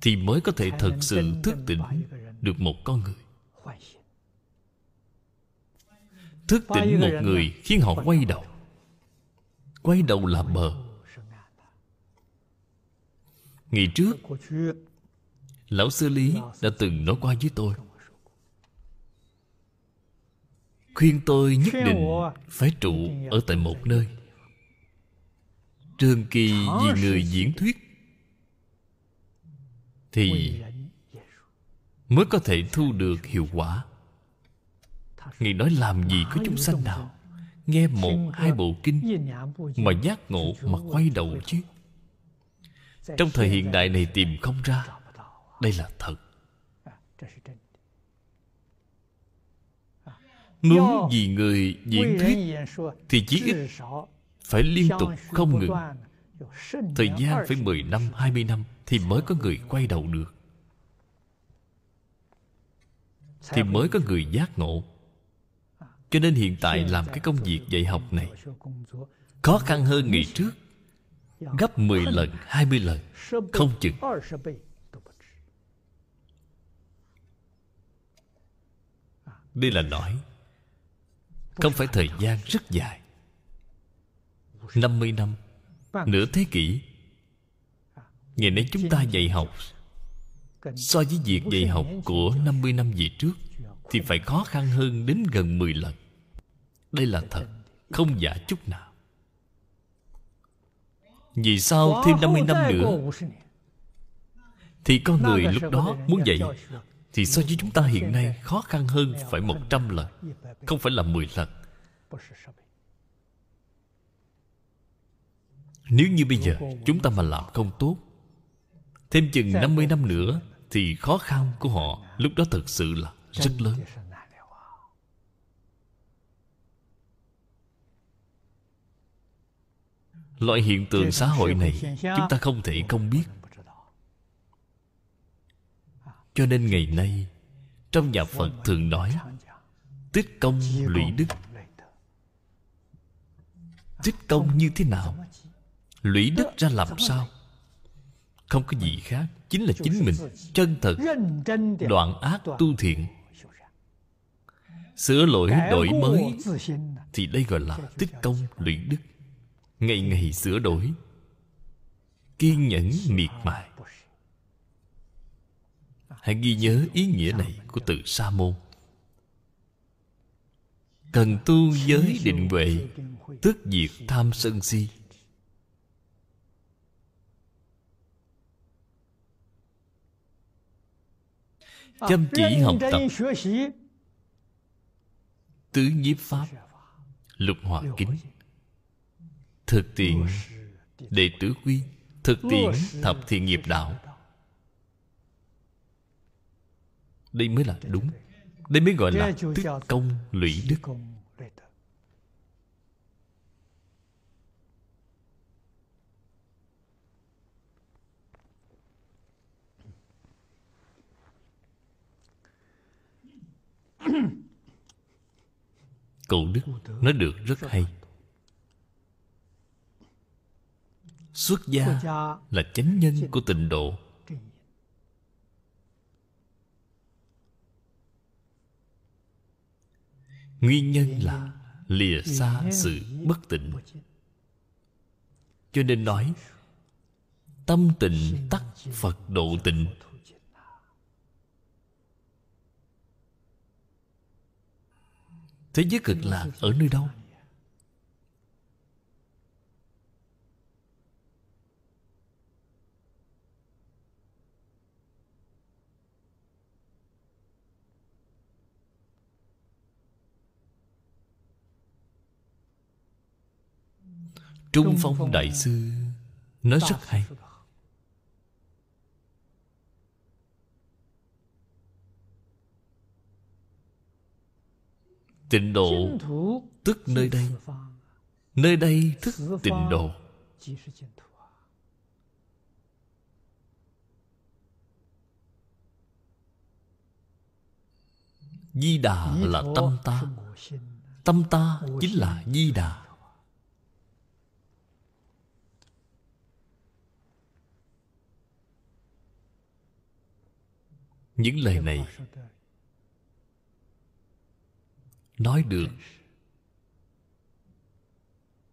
thì mới có thể thật sự thức tỉnh được một con người. Thức tỉnh một người khiến họ quay đầu. Quay đầu là bờ. Ngày trước, lão sư lý đã từng nói qua với tôi. Khuyên tôi nhất định phải trụ ở tại một nơi. Trường kỳ vì người diễn thuyết thì mới có thể thu được hiệu quả. Ngài nói làm gì có chúng sanh nào? Nghe một hai bộ kinh Mà giác ngộ mà quay đầu chứ. Trong thời hiện đại này tìm không ra. Đây là thật. Muốn vì người diễn thuyết Thì chỉ ít Phải liên tục không ngừng Thời gian phải 10 năm, 20 năm Thì mới có người quay đầu được. Thì mới có người giác ngộ. Cho nên hiện tại làm cái công việc dạy học này Khó khăn hơn ngày trước. Gấp 10 lần, 20 lần Không chừng. Đây là nói Không phải thời gian rất dài. 50 năm Vâng. Nửa thế kỷ, Ngày nay chúng ta dạy học. So với việc dạy học của 50 năm về trước, Thì phải khó khăn hơn đến gần 10 lần. Đây là thật, Không giả chút nào. Vì sao thêm 50 năm nữa? Thì con người lúc đó muốn dạy, Thì so với chúng ta hiện nay Khó khăn hơn phải 100 lần, Không phải là 10 lần. Nếu như bây giờ chúng ta mà làm không tốt, Thêm chừng 50 năm nữa Thì khó khăn của họ Lúc đó thật sự là rất lớn. Loại hiện tượng xã hội này Chúng ta không thể không biết. Cho nên ngày nay, Trong nhà Phật thường nói, Tích công lũy đức. Tích công như thế nào? Lũy đức ra làm sao? Không có gì khác chính là chính mình chân thật đoạn ác tu thiện. sửa lỗi đổi mới thì đây gọi là tích công lũy đức. Ngày ngày sửa đổi kiên nhẫn miệt mài. Hãy ghi nhớ ý nghĩa này của từ sa môn cần tu giới định huệ tức diệt tham sân si chăm chỉ học tập. tứ nhiếp pháp lục hòa kính. thực tiện đệ tử quy thực tiễn thập thiện nghiệp đạo. đây mới là đúng. đây mới gọi là tích công lũy đức Cụ Đức nói được rất hay. Xuất gia là chánh nhân của tịnh độ. Nguyên nhân là lìa xa sự bất tịnh. Cho nên nói, Tâm tịnh tắc Phật độ tịnh. Thế giới cực lạc ở nơi đâu? Trung Phong Đại Sư Nói rất hay Tịnh độ tức nơi đây. Nơi đây thức tịnh độ. Di Đà là tâm ta. Tâm ta chính là Di Đà. Những lời này nói được.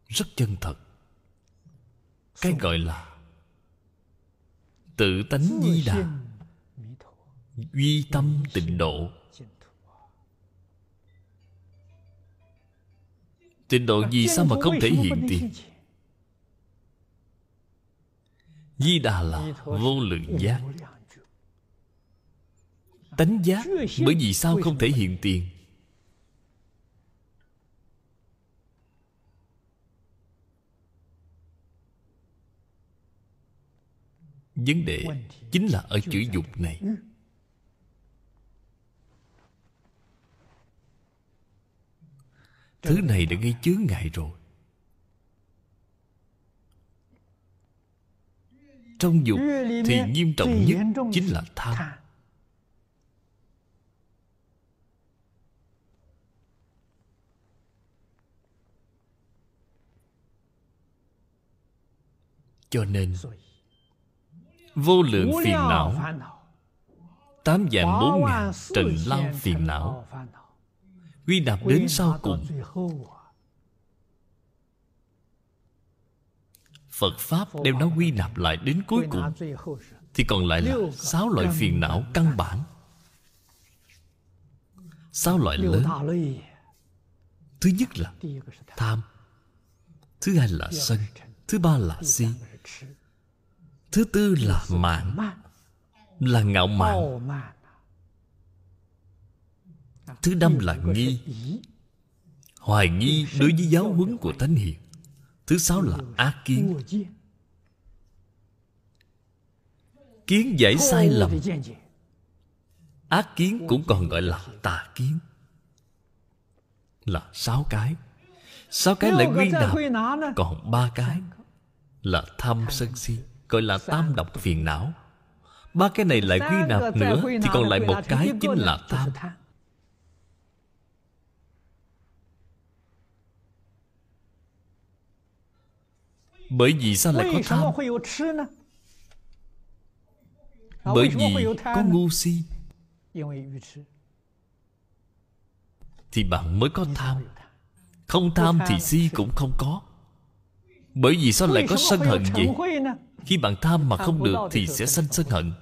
Rất chân thật. Cái gọi là tự tánh di đà. Duy tâm tịnh độ. Tịnh độ gì sao mà không thể hiện tiền? Di đà là vô lượng giác. Tánh giác bởi vì sao không thể hiện tiền? Vấn đề chính là ở chữ dục này. Thứ này đã gây chướng ngại rồi. Trong dục thì nghiêm trọng nhất chính là tham. Cho nên vô lượng phiền não. tám dạng bốn ngàn trần lao phiền não. quy nạp đến sau cùng. Phật Pháp đem nó quy nạp lại đến cuối cùng. Thì còn lại là sáu loại phiền não căn bản. Sáu loại lớn. Thứ nhất là tham. Thứ hai là sân. Thứ ba là si Thứ tư là mạng Là ngạo mạn. Thứ năm là nghi. Hoài nghi đối với giáo huấn của Thánh Hiền. Thứ sáu là ác kiến. Kiến giải sai lầm. Ác kiến cũng còn gọi là tà kiến. Là sáu cái. Sáu cái lại quy nạp. Còn ba cái Là tham sân si Gọi là tam độc phiền não. Ba cái này lại quy nạp nữa Thì còn lại một cái chính là tham Bởi vì sao lại có tham? Bởi vì có ngu si. Thì bạn mới có tham. Không tham thì si cũng không có. Bởi vì sao lại có sân hận vậy khi bạn tham mà không được Thì sẽ sanh sân hận.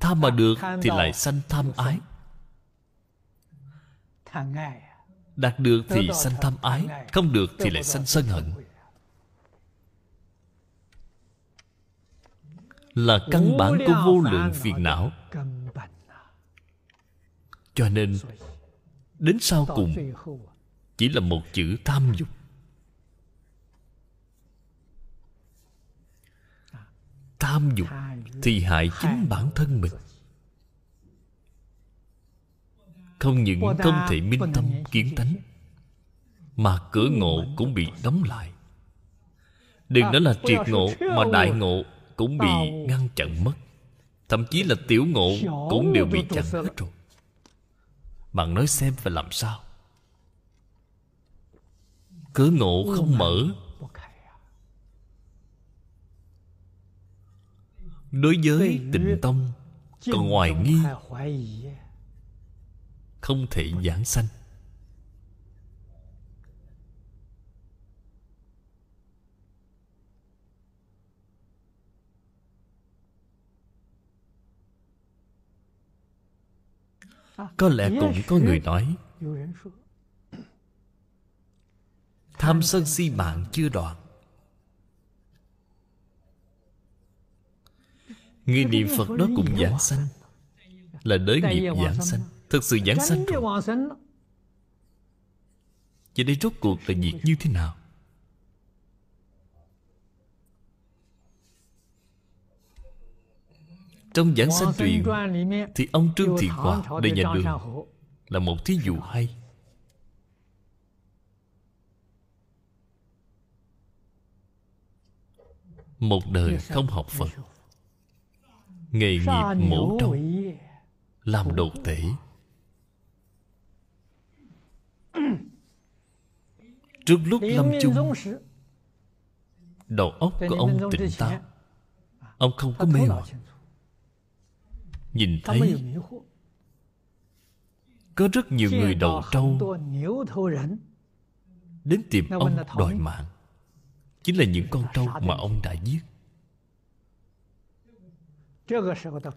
Tham mà được Thì lại sanh tham ái. Đạt được thì sanh tham ái, Không được thì lại sanh sân hận. Là căn bản của vô lượng phiền não. Cho nên, Đến sau cùng, Chỉ là một chữ tham dục. Tham dục Thì hại chính bản thân mình. Không những không thể minh tâm kiến tánh Mà cửa ngộ cũng bị đóng lại. Đừng nói là triệt ngộ Mà đại ngộ cũng bị ngăn chặn mất. Thậm chí là tiểu ngộ Cũng đều bị chặn hết rồi. Bạn nói xem phải làm sao? Cửa ngộ không mở Đối với tịnh tông Còn ngoài nghi không thể giảng sanh. Có lẽ cũng có người nói tham sân si mạng chưa đoạn người niệm phật đó cũng giảng sanh. là đới nghiệp giảng sanh. Thực sự giảng sanh rồi. Vậy đây rốt cuộc là việc như thế nào? Trong giảng sanh truyền Thì ông Trương Thiện Hòa Đời nhà đường Là một thí dụ hay. Một đời không học Phật Nghề nghiệp mổ trâu Làm đồ tể. Trước lúc lâm chung Đầu óc của ông tỉnh táo. Ông không có mê hoặc Nhìn thấy Có rất nhiều người đầu trâu Đến tìm ông đòi mạng. Chính là những con trâu mà ông đã giết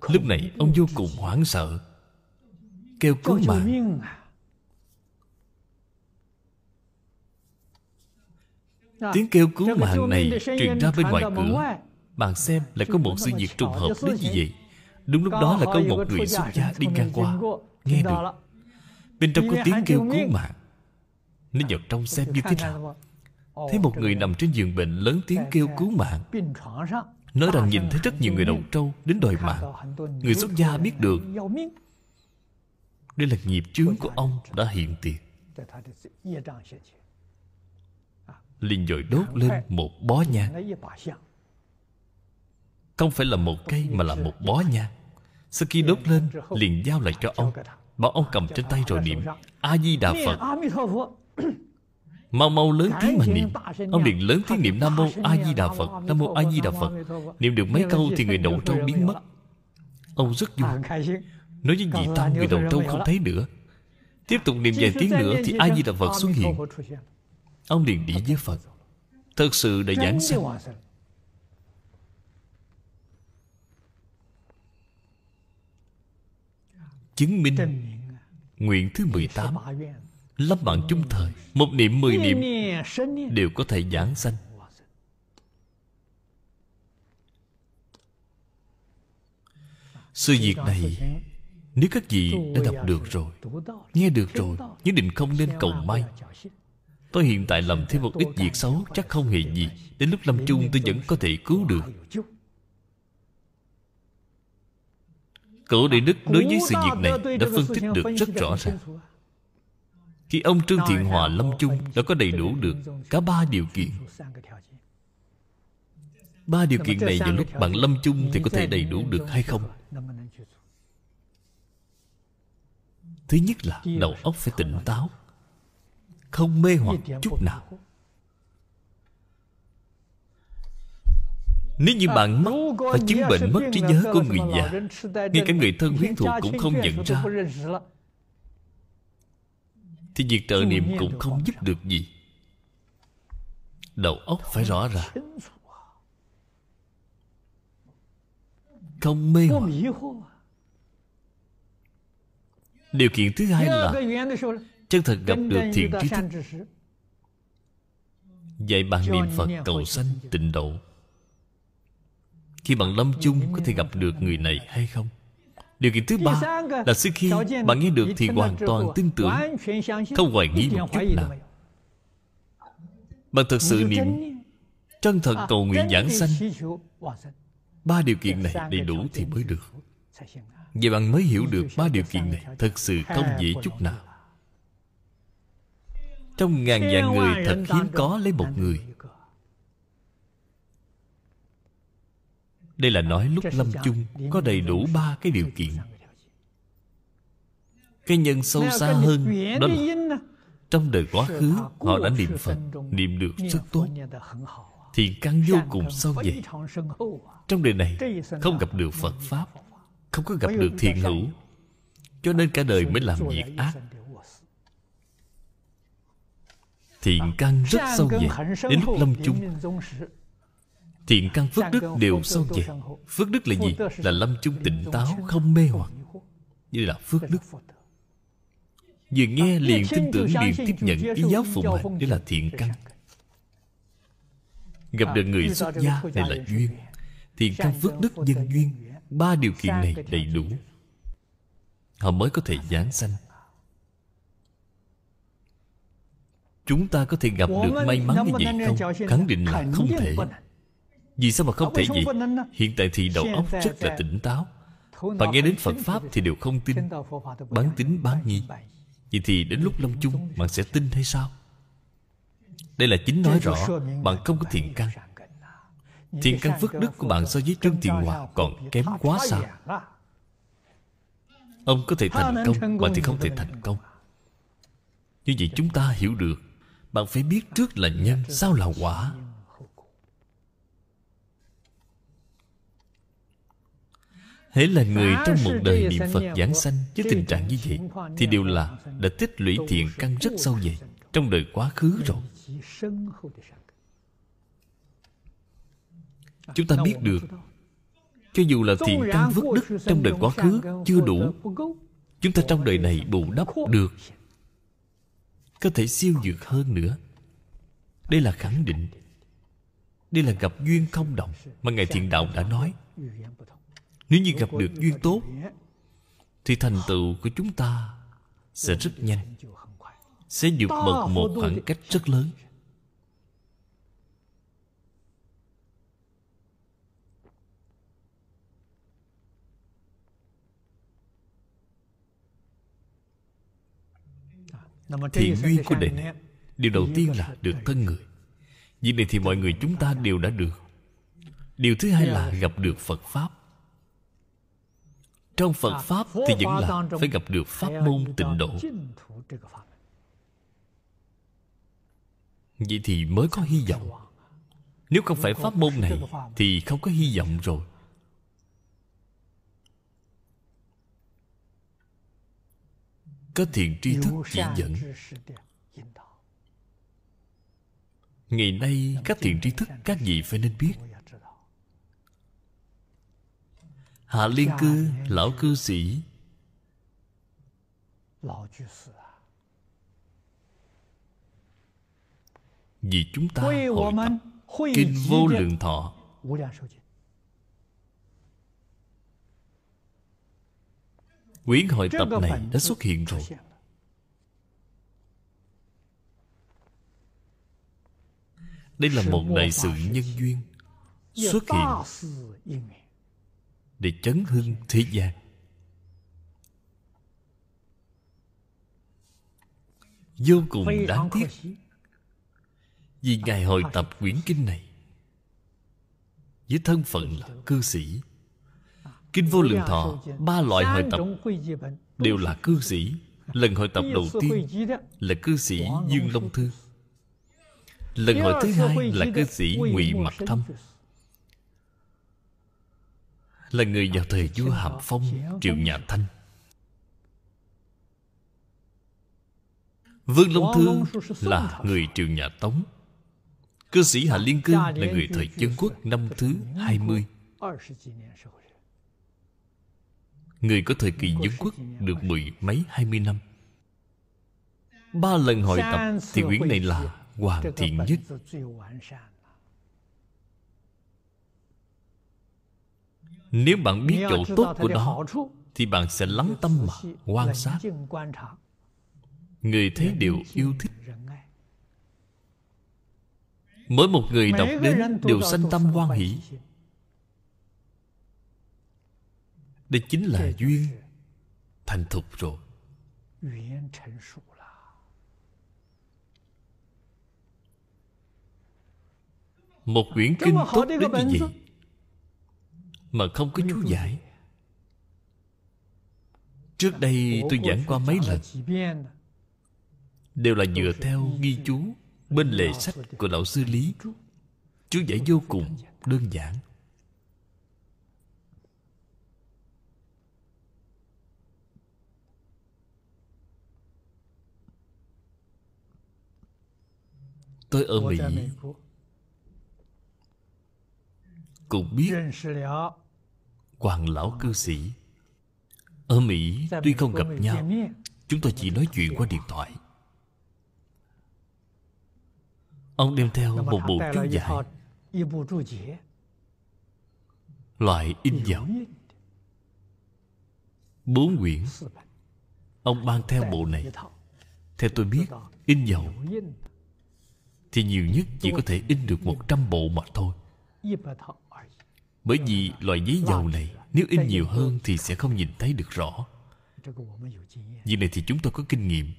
Lúc này ông vô cùng hoảng sợ Kêu cứu mạng. Tiếng kêu cứu mạng này truyền ra bên ngoài cửa. Bạn xem lại có một sự việc trùng hợp đến như vậy. Đúng lúc đó là có một người xuất gia đi ngang qua Nghe được. Bên trong có tiếng kêu cứu mạng. Nên vào trong xem như thế nào? Thấy một người nằm trên giường bệnh lớn tiếng kêu cứu mạng Nói rằng nhìn thấy rất nhiều người đầu trâu đến đòi mạng. Người xuất gia biết được Đây là nghiệp chướng của ông đã hiện tiền. Liền dội đốt lên một bó nhang. Không phải là một cây mà là một bó nhang. Sau khi đốt lên, liền giao lại cho ông, bảo ông cầm trên tay rồi niệm, a di đà phật mau mau lớn tiếng mà niệm. ông liền lớn tiếng niệm nam mô a di đà phật nam mô a di đà phật. Niệm được mấy câu thì người đầu trâu biến mất. Ông rất vui. Nói với vị tăng người đầu trâu không thấy nữa. Tiếp tục niệm vài tiếng nữa thì a di đà phật xuất hiện. ông liền đi với phật. Thật sự đã giảng sanh. chứng minh nguyện thứ 18 Lâm mạng chung thời Một niệm mười niệm Đều có thể giảng sanh. Sự việc này Nếu các vị đã đọc được rồi Nghe được rồi Nhất định không nên cầu may. Tôi hiện tại làm thêm một ít việc xấu Chắc không hề gì. Đến lúc lâm chung tôi vẫn có thể cứu được. Cậu Đại Đức đối với sự việc này Đã phân tích được rất rõ ràng Khi ông Trương Thiện Hòa lâm chung Đã có đầy đủ được cả ba điều kiện. Ba điều kiện này vào lúc bạn lâm chung Thì có thể đầy đủ được hay không? Thứ nhất là đầu óc phải tỉnh táo Không mê hoặc chút nào. Nếu như bạn mất Phải chứng bệnh mất trí nhớ của người già Ngay cả người thân huyết thuộc cũng không nhận ra Thì việc trợ niệm cũng không giúp được gì. Đầu óc phải rõ ràng Không mê hoặc. Điều kiện thứ hai là Chân thật gặp được thiện trí thức. Dạy bạn niệm Phật cầu sanh tịnh độ. Khi bạn lâm chung có thể gặp được người này hay không Điều kiện thứ ba là sau khi bạn nghe được thì hoàn toàn tin tưởng. Không hoài nghi một chút nào. Bạn thật sự niệm Chân thật cầu nguyện giảng sanh. Ba điều kiện này đầy đủ thì mới được. Vậy bạn mới hiểu được ba điều kiện này Thật sự không dễ chút nào. Trong ngàn vạn người thật hiếm có lấy một người Đây là nói lúc lâm chung Có đầy đủ ba cái điều kiện. Cái nhân sâu xa hơn Đó là Trong đời quá khứ Họ đã niệm Phật Niệm được rất tốt. Thì căn vô cùng sâu dày Trong đời này Không gặp được Phật Pháp Không có gặp được thiện hữu. Cho nên cả đời mới làm việc ác. Thiện căn rất sâu dày Đến lúc lâm chung Thiện căn phước đức đều sâu dày Phước đức là gì? Là lâm chung tỉnh táo Không mê hoặc. Như là phước đức. Vừa nghe liền tin tưởng liền tiếp nhận Ý giáo phụng hành Đây là thiện căn. Gặp được người xuất gia Này là duyên. Thiện căn phước đức nhân duyên Ba điều kiện này đầy đủ. Họ mới có thể giảng sanh. Chúng ta có thể gặp được may mắn như vậy không? Khẳng định là không thể Vì sao mà không thể vậy? Hiện tại thì đầu óc rất là tỉnh táo. Và nghe đến Phật Pháp thì đều không tin. Bán tính bán nghi Vậy thì đến lúc lâm chung Bạn sẽ tin hay sao? Đây là chính nói rõ Bạn không có thiện căn. Thiện căn phước đức của bạn so với Trương Thiện Hòa Còn kém quá xa Ông có thể thành công Bạn thì không thể thành công. Như vậy chúng ta hiểu được. Bạn phải biết trước là nhân Sau là quả Hễ là người trong một đời niệm Phật giảng sanh Với tình trạng như vậy Thì đều là đã tích lũy thiện căn rất sâu dày Trong đời quá khứ rồi. Chúng ta biết được Cho dù là thiện căn phước đức Trong đời quá khứ chưa đủ Chúng ta trong đời này bù đắp được. Có thể siêu dược hơn nữa. Đây là khẳng định. Đây là gặp duyên không động Mà Ngài Thiện Đạo đã nói Nếu như gặp được duyên tốt Thì thành tựu của chúng ta Sẽ rất nhanh. Sẽ vượt bậc một khoảng cách rất lớn. Thiện duyên của đời này điều đầu tiên là được thân người. Việc này thì mọi người chúng ta đều đã được. Điều thứ hai là gặp được phật pháp trong phật pháp thì vẫn là phải gặp được pháp môn tịnh độ. vậy thì mới có hy vọng. Nếu không phải pháp môn này thì không có hy vọng rồi. Có thiện tri thức chỉ dẫn. ngày nay các thiện tri thức các vị phải nên biết hạ liên cư lão cư sĩ. Vì chúng ta hội tập kinh vô lượng thọ. Quyển hội tập này đã xuất hiện rồi. đây là một đại sự nhân duyên xuất hiện để chấn hưng thế gian. Vô cùng đáng tiếc vì ngài hội tập quyển kinh này. Với thân phận là cư sĩ kinh vô lượng thọ ba loại hội tập đều là cư sĩ. lần hội tập đầu tiên là cư sĩ dương long thư. lần hội thứ hai là cư sĩ ngụy mặc thâm là người vào thời vua hàm phong, triệu nhà thanh. Vương long thư là người triều nhà tống. Cư sĩ hạ liên cư là người thời dân quốc năm thứ hai mươi. Người có thời kỳ dân quốc được mười mấy hai mươi năm. Ba lần hội tập thì quyển này là hoàn thiện nhất. Nếu bạn biết chỗ tốt của nó thì bạn sẽ lắng tâm mà quan sát. người thấy đều yêu thích. mỗi một người đọc đến đều sanh tâm hoan hỷ. đây chính là duyên thành thục rồi. một quyển kinh tốt đến như vậy mà không có chú giải. Trước đây tôi giảng qua mấy lần. Đều là dựa theo ghi chú bên lề sách của lão sư lý. Chú giải vô cùng đơn giản. Tôi ở mỹ. Cũng biết hoàng lão cư sĩ. Ở mỹ, tuy không gặp nhau, chúng tôi chỉ nói chuyện qua điện thoại. Ông đem theo một bộ chú giải loại in dấu bốn quyển ông mang theo bộ này. Theo tôi biết, in dầu thì nhiều nhất chỉ có thể in được một trăm bộ mà thôi bởi vì loại giấy dầu này, nếu in nhiều hơn thì sẽ không nhìn thấy được rõ. Việc này thì chúng tôi có kinh nghiệm.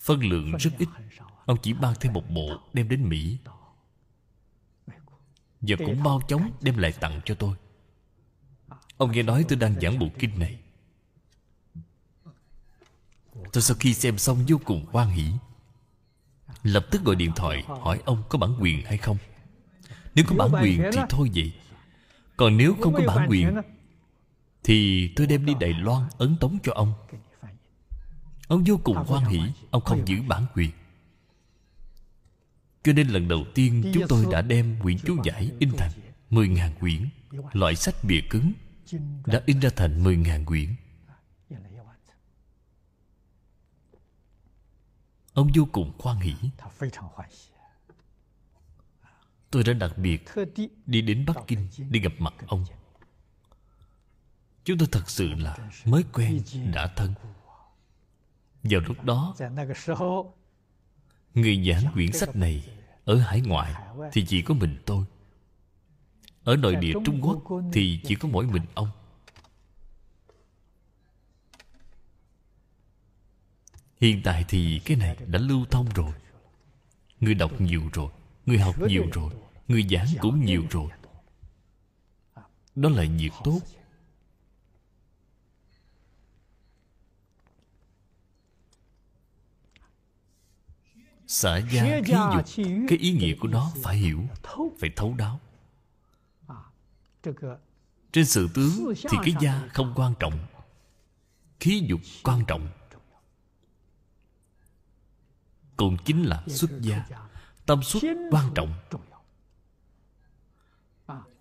Phân lượng rất ít. Ông chỉ mang thêm một bộ đem đến mỹ. Và cũng bao chóng đem lại tặng cho tôi. Ông nghe nói tôi đang giảng bộ kinh này. Tôi sau khi xem xong vô cùng hoan hỷ. Lập tức gọi điện thoại hỏi ông có bản quyền hay không. Nếu có bản quyền thì thôi vậy còn nếu không có bản quyền thì tôi đem đi đài loan ấn tống cho ông. Ông vô cùng hoan hỷ ông không giữ bản quyền. Cho nên lần đầu tiên chúng tôi đã đem quyển chú giải in thành 10.000 quyển Loại sách bìa cứng Đã in ra thành 10.000 quyển. Ông vô cùng khoan hỷ Tôi đã đặc biệt đi đến Bắc Kinh Đi gặp mặt ông. Chúng tôi thật sự là mới quen, đã thân. Vào lúc đó, Người giảng quyển sách này Ở hải ngoại Thì chỉ có mình tôi. Ở nội địa Trung Quốc Thì chỉ có mỗi mình ông. Hiện tại thì cái này đã lưu thông rồi. Người đọc nhiều rồi người học nhiều rồi người giảng cũng nhiều rồi. đó là việc tốt. xả gia khí dục cái ý nghĩa của nó phải hiểu phải thấu đáo. Trên sự tướng thì cái gia không quan trọng. Khí dục quan trọng. cũng chính là xuất gia tâm xuất quan trọng.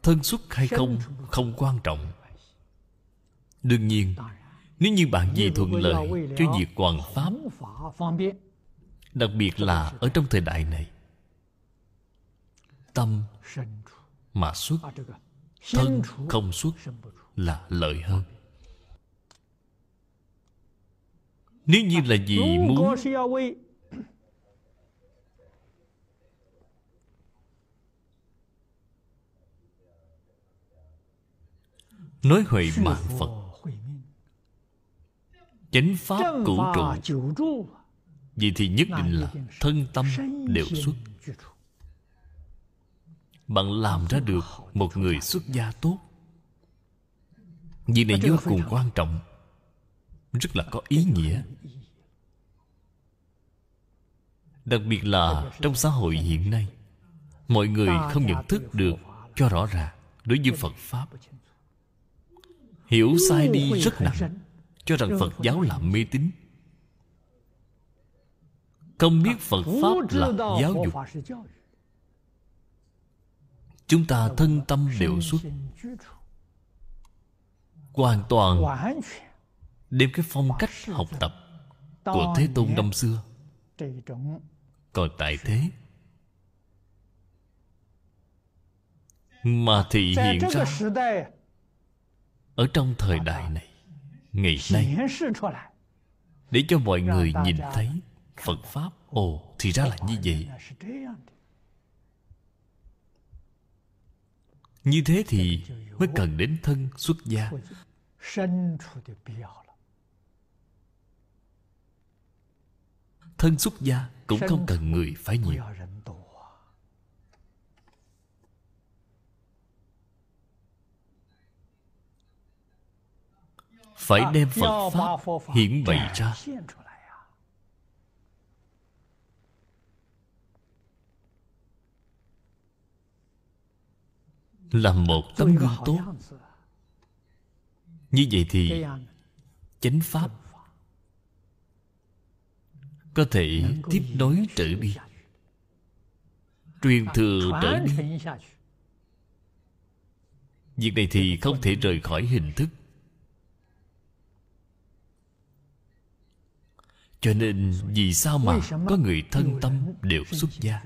thân xuất hay không không quan trọng. Đương nhiên nếu như bạn vì thuận lợi cho việc hoàn pháp đặc biệt là ở trong thời đại này tâm mà xuất thân không xuất là lợi hơn. Nếu như là vì muốn nói huệ mạng phật. Chánh pháp cụ trụ. vậy thì nhất định là thân tâm đều xuất. bạn làm ra được một người xuất gia tốt. Việc này vô cùng quan trọng. Rất là có ý nghĩa. đặc biệt là trong xã hội hiện nay mọi người không nhận thức được cho rõ ràng đối với phật pháp hiểu sai đi rất nặng. cho rằng phật giáo là mê tín. Không biết phật pháp là giáo dục. Chúng ta thân tâm đều xuất. hoàn toàn đem cái phong cách học tập của thế tôn năm xưa. còn tại thế mà thị hiện ra ở trong thời đại này ngày nay để cho mọi người nhìn thấy phật pháp. Ồ thì ra là như vậy. Như thế thì mới cần đến thân xuất gia. thân xuất gia cũng không cần người phải nhiều phải đem phật pháp hiển bày ra. là một tấm gương tốt. Như vậy thì chánh pháp có thể tiếp nối trở đi. truyền thừa trở đi. việc này thì không thể rời khỏi hình thức cho nên vì sao mà có người thân tâm đều xuất gia?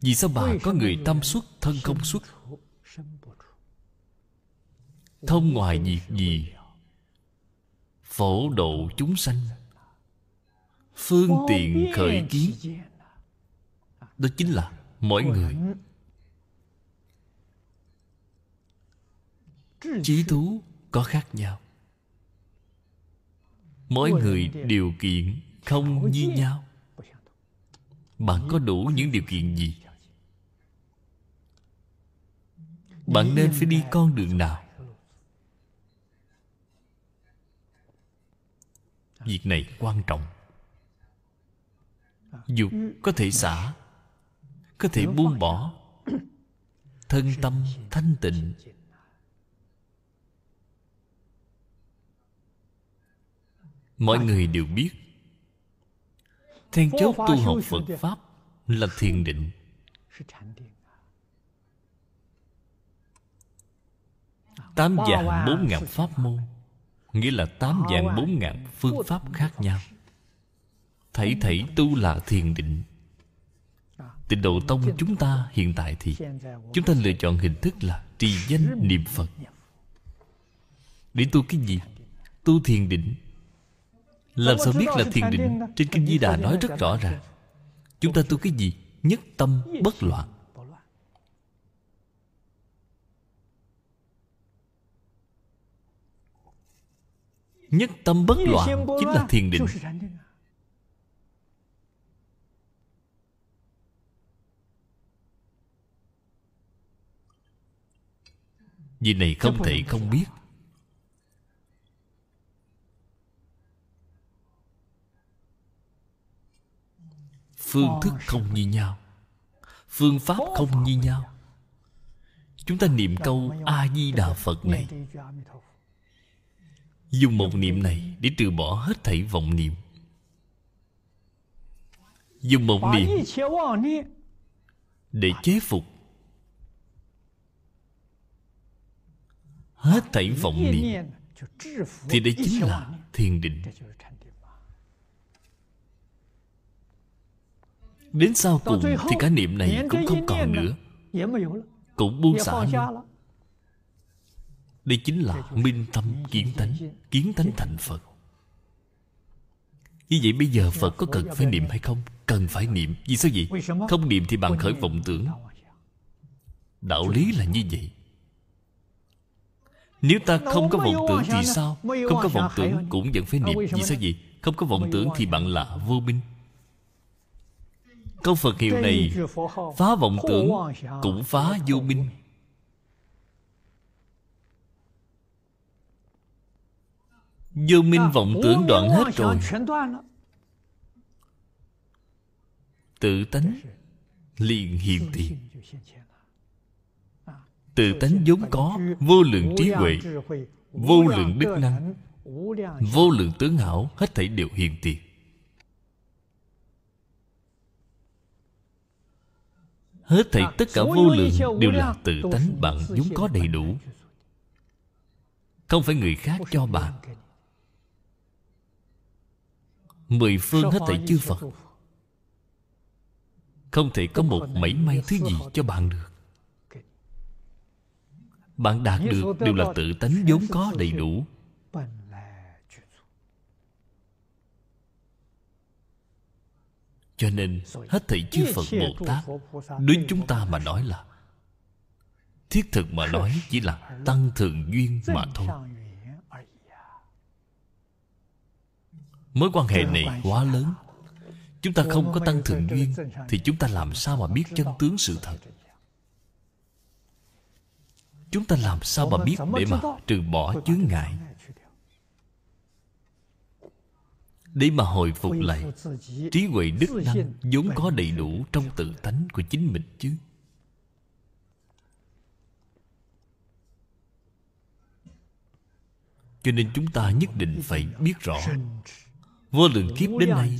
Vì sao bà có người tâm xuất, thân không xuất? Thông ngoài việc gì? Phổ độ chúng sanh. Phương tiện khởi kiến. Đó chính là mỗi người. Trí thú có khác nhau. Mỗi người điều kiện không như nhau. Bạn có đủ những điều kiện gì? Bạn nên phải đi con đường nào? Việc này quan trọng. Dục có thể xả có thể buông bỏ thân tâm thanh tịnh. mọi người đều biết then chốt tu học phật pháp là thiền định. Tám dạng bốn ngàn pháp môn nghĩa là tám dạng bốn ngàn phương pháp khác nhau. thảy thảy tu là thiền định. Tịnh độ tông chúng ta hiện tại thì chúng ta lựa chọn hình thức là trì danh niệm phật. để tu cái gì? Tu thiền định làm sao biết là thiền định? Trên Kinh Di Đà nói rất rõ ràng. Chúng ta tu cái gì? Nhất tâm bất loạn. Nhất tâm bất loạn Chính là thiền định. Vì này không thể không biết. Phương thức không như nhau, Phương pháp không như nhau. Chúng ta niệm câu A-di-đà Phật này. Dùng một niệm này Để trừ bỏ hết thảy vọng niệm. Dùng một niệm Để chế phục Hết thảy vọng niệm. Thì đây chính là thiền định. Đến sau cùng thì cả niệm này cũng không còn nữa. Cũng buông xả luôn Đây chính là minh tâm kiến tánh Kiến tánh thành Phật. Như vậy bây giờ Phật có cần phải niệm hay không? Cần phải niệm. Vì sao vậy? Không niệm thì bạn khởi vọng tưởng. Đạo lý là như vậy. Nếu ta không có vọng tưởng thì sao? Không có vọng tưởng cũng vẫn phải niệm. Vì sao vậy? Không có vọng tưởng thì bạn là vô minh Câu Phật hiệu này Phá vọng tưởng Cũng phá vô minh. Vô minh vọng tưởng đoạn hết rồi. Tự tánh liền hiện tiền Tự tánh vốn có Vô lượng trí huệ Vô lượng đức năng Vô lượng tướng hảo Hết thảy đều hiện tiền Hết thảy tất cả vô lượng Đều là tự tánh bạn vốn có đầy đủ. Không phải người khác cho bạn. Mười phương hết thảy chư Phật. Không thể có một mảy may thứ gì cho bạn được. Bạn đạt được đều là tự tánh vốn có đầy đủ Cho nên hết thảy chư Phật Bồ Tát Đối chúng ta mà nói là Thiết thực mà nói chỉ là tăng thượng duyên mà thôi. Mối quan hệ này quá lớn. Chúng ta không có tăng thượng duyên Thì chúng ta làm sao mà biết chân tướng sự thật? Chúng ta làm sao mà biết để mà trừ bỏ chướng ngại? Để mà hồi phục lại trí huệ đức năng vốn có đầy đủ trong tự tánh của chính mình chứ. Cho nên chúng ta nhất định phải biết rõ vô lượng kiếp đến nay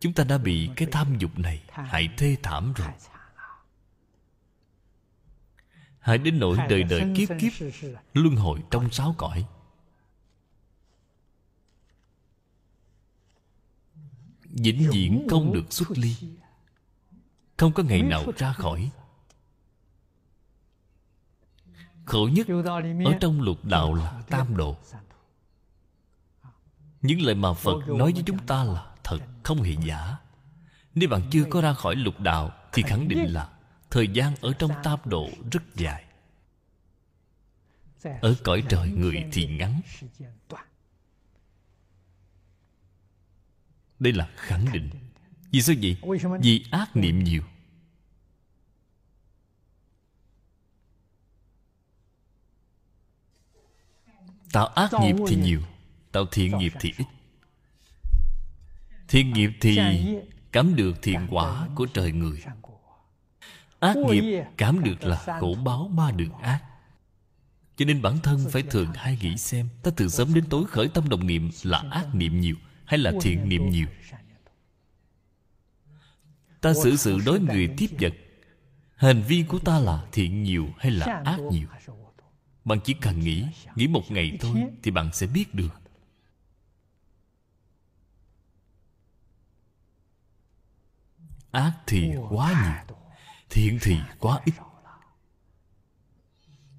chúng ta đã bị cái tham dục này hại thê thảm rồi. Hại đến nỗi đời đời kiếp kiếp luân hồi trong sáu cõi vĩnh viễn không được xuất ly. không có ngày nào ra khỏi. Khổ nhất ở trong lục đạo là tam độ. Những lời mà phật nói với chúng ta là thật không hề giả. Nếu bạn chưa có ra khỏi lục đạo thì khẳng định là thời gian ở trong tam độ rất dài. Ở cõi trời người thì ngắn đây là khẳng định. Vì sao vậy? Vì ác niệm nhiều. Tạo ác nghiệp thì nhiều tạo thiện nghiệp thì ít. Thiện nghiệp thì cảm được thiện quả của trời người. Ác nghiệp cảm được là khổ báo ma được ác. Cho nên bản thân phải thường hay nghĩ xem ta từ sớm đến tối khởi tâm đồng niệm là ác niệm nhiều hay là thiện niệm nhiều? Ta xử sự đối người tiếp vật. Hành vi của ta là thiện nhiều hay là ác nhiều? Bạn chỉ cần nghĩ nghĩ một ngày thôi thì bạn sẽ biết được. Ác thì quá nhiều, thiện thì quá ít.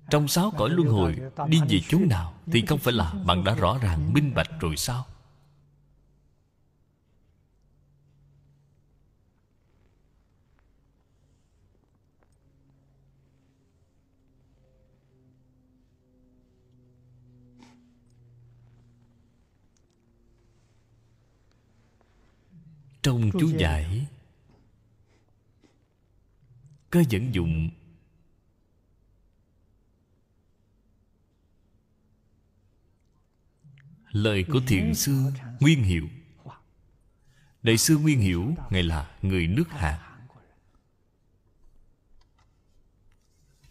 Trong sáu cõi luân hồi, đi về chốn nào thì không phải là bạn đã rõ ràng, minh bạch rồi sao? trong chú giải. Có dẫn dụng. Lời của thiền sư nguyên hiệu. Đại sư nguyên hiểu ngài là người nước hàn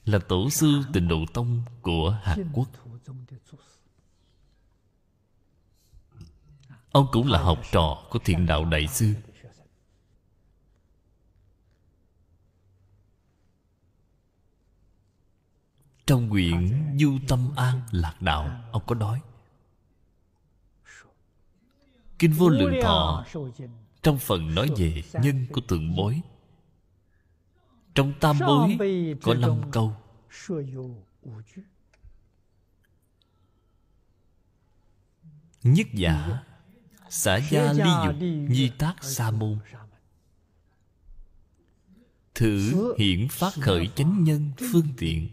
là tổ sư tịnh độ tông của hàn quốc. Ông cũng là học trò của thiện đạo đại sư. Trong quyển du tâm an lạc đạo, ông có nói, kinh vô lượng thọ, trong phần nói về nhân của tượng bối, trong tam bối có năm câu. Nhất giả xã gia ly dục nhi tác sa môn. Thử hiển phát khởi chánh nhân phương tiện.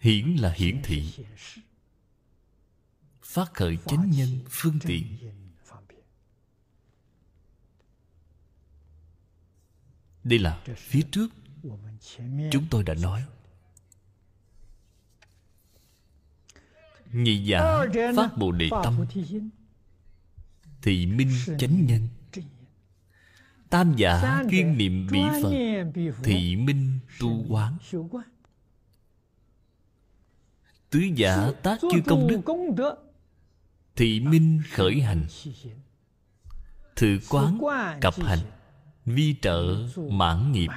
hiển là hiển thị. phát khởi chánh nhân phương tiện. đây là phía trước chúng tôi đã nói nhị giả phát bồ đề tâm. Thị minh chánh nhân. Tam giả chuyên niệm bỉ phật. Thị minh tu quán. Tứ giả tác chư công đức. Thị minh khởi hành. Thử quán cập hành. Vi trợ mãn nghiệp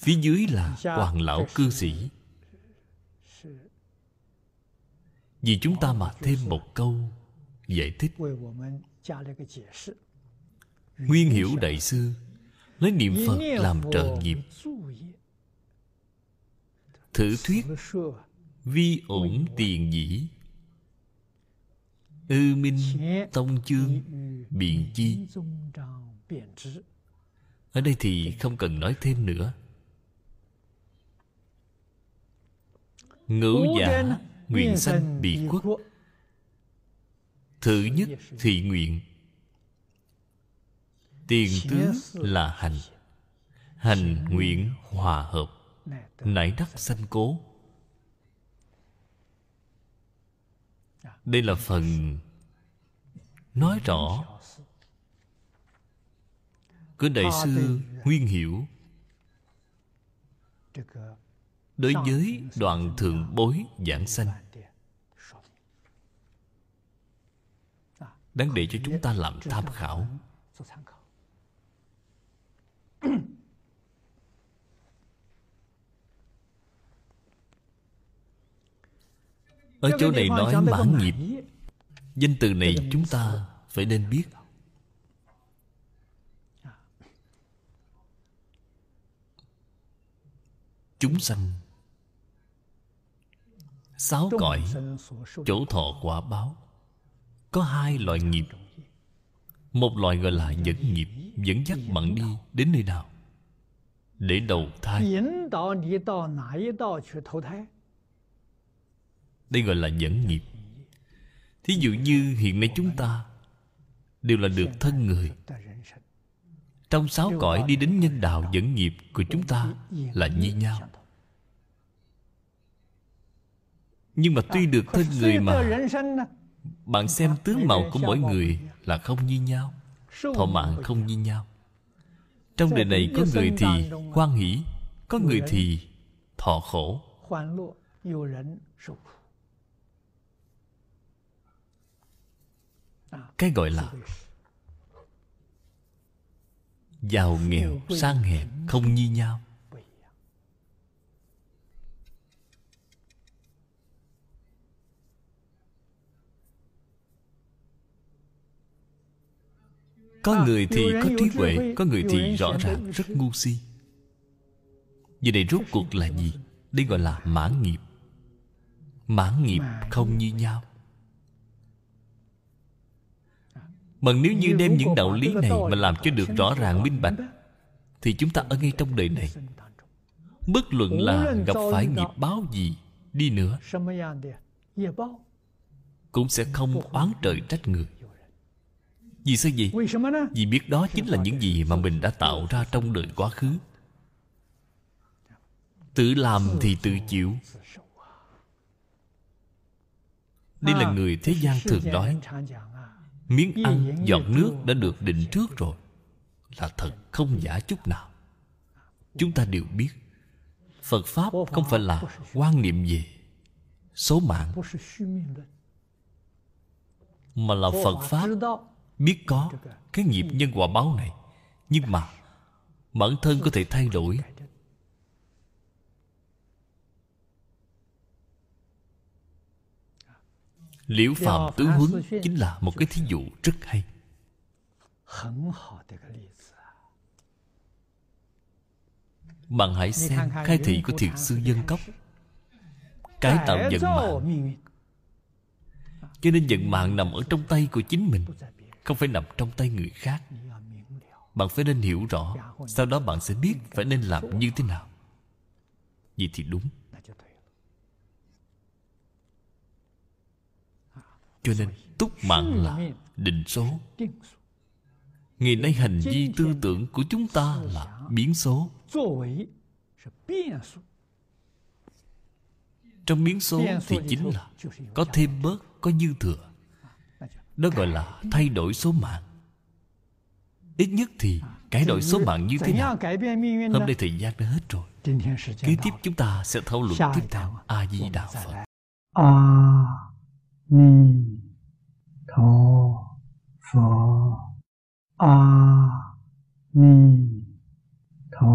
phía dưới là hoàng lão cư sĩ. Vì chúng ta mà thêm một câu giải thích. Nguyên hiểu đại sư lấy niệm phật làm trợ nghiệp. Thử thuyết vi ổn tiền dĩ. Ư minh tông chương biện chi. Ở đây thì không cần nói thêm nữa ngữ giả nguyện sanh bị quốc thứ nhất thị nguyện. Tiền tướng là hành. Hành nguyện hòa hợp. Nảy đắc sanh. cố. Đây là phần nói rõ của đại sư nguyên hiểu đối với đoạn thượng bối giảng sanh, đáng để cho chúng ta làm tham khảo. Ở chỗ này nói mãn nghiệp, danh từ này chúng ta phải nên biết. Chúng sanh sáu cõi chỗ thọ quả báo. Có hai loại nghiệp. Một loại gọi là dẫn nghiệp dẫn dắt bạn đi đến nơi nào? Để đầu thai. Đây gọi là dẫn nghiệp. Thí dụ như hiện nay chúng ta đều là được thân người. Trong sáu cõi đi đến nhân đạo dẫn nghiệp của chúng ta là như nhau nhưng mà tuy được thân người mà, bạn xem tướng mạo của mỗi người là không như nhau, thọ mạng không như nhau. Trong đời này có người thì hoan hỷ, có người thì thọ khổ. Cái gọi là giàu nghèo, sang hẹp, không như nhau. Có người thì có trí huệ có người thì rõ ràng rất ngu si. Vì này rốt cuộc là gì? Đây gọi là mãn nghiệp. Mãn nghiệp không như nhau. Mà nếu như đem những đạo lý này Mà làm cho được rõ ràng minh bạch Thì chúng ta ở ngay trong đời này. Bất luận là gặp phải nghiệp báo gì Đi nữa Cũng sẽ không oán trời trách người Vì sao vậy? Vì biết đó chính là những gì Mà mình đã tạo ra trong đời quá khứ. Tự làm thì tự chịu. Đây là người thế gian thường nói Miếng ăn, giọt nước đã được định trước rồi Là thật không giả chút nào. Chúng ta đều biết Phật Pháp không phải là quan niệm gì Số mạng Mà là Phật Pháp Biết có cái nghiệp nhân quả báo này, Nhưng mà Bản thân có thể thay đổi. Liễu Phạm Tứ Huấn Chính là một cái thí dụ rất hay. Bạn hãy xem khai thị của thiền sư Dân Cốc. Cái tạo vận mạng. Cho nên vận mạng nằm ở trong tay của chính mình. Không phải nằm trong tay người khác. Bạn phải nên hiểu rõ Sau đó bạn sẽ biết phải nên làm như thế nào. Vậy thì đúng. Cho nên túc mạng là định số. Ngày nay hành vi tư tưởng của chúng ta là biến số. Trong biến số thì chính là Có thêm bớt, có dư thừa. Đó gọi là thay đổi số mạng. Ít nhất thì cải đổi số mạng như thế nào? Hôm nay thời gian đã hết rồi. Kế tiếp chúng ta sẽ thảo luận tiếp theo. A-di Đà Phật. A-ni Tho Phật A-ni Tho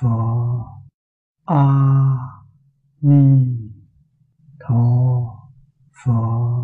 Phật A-ni Tho Phật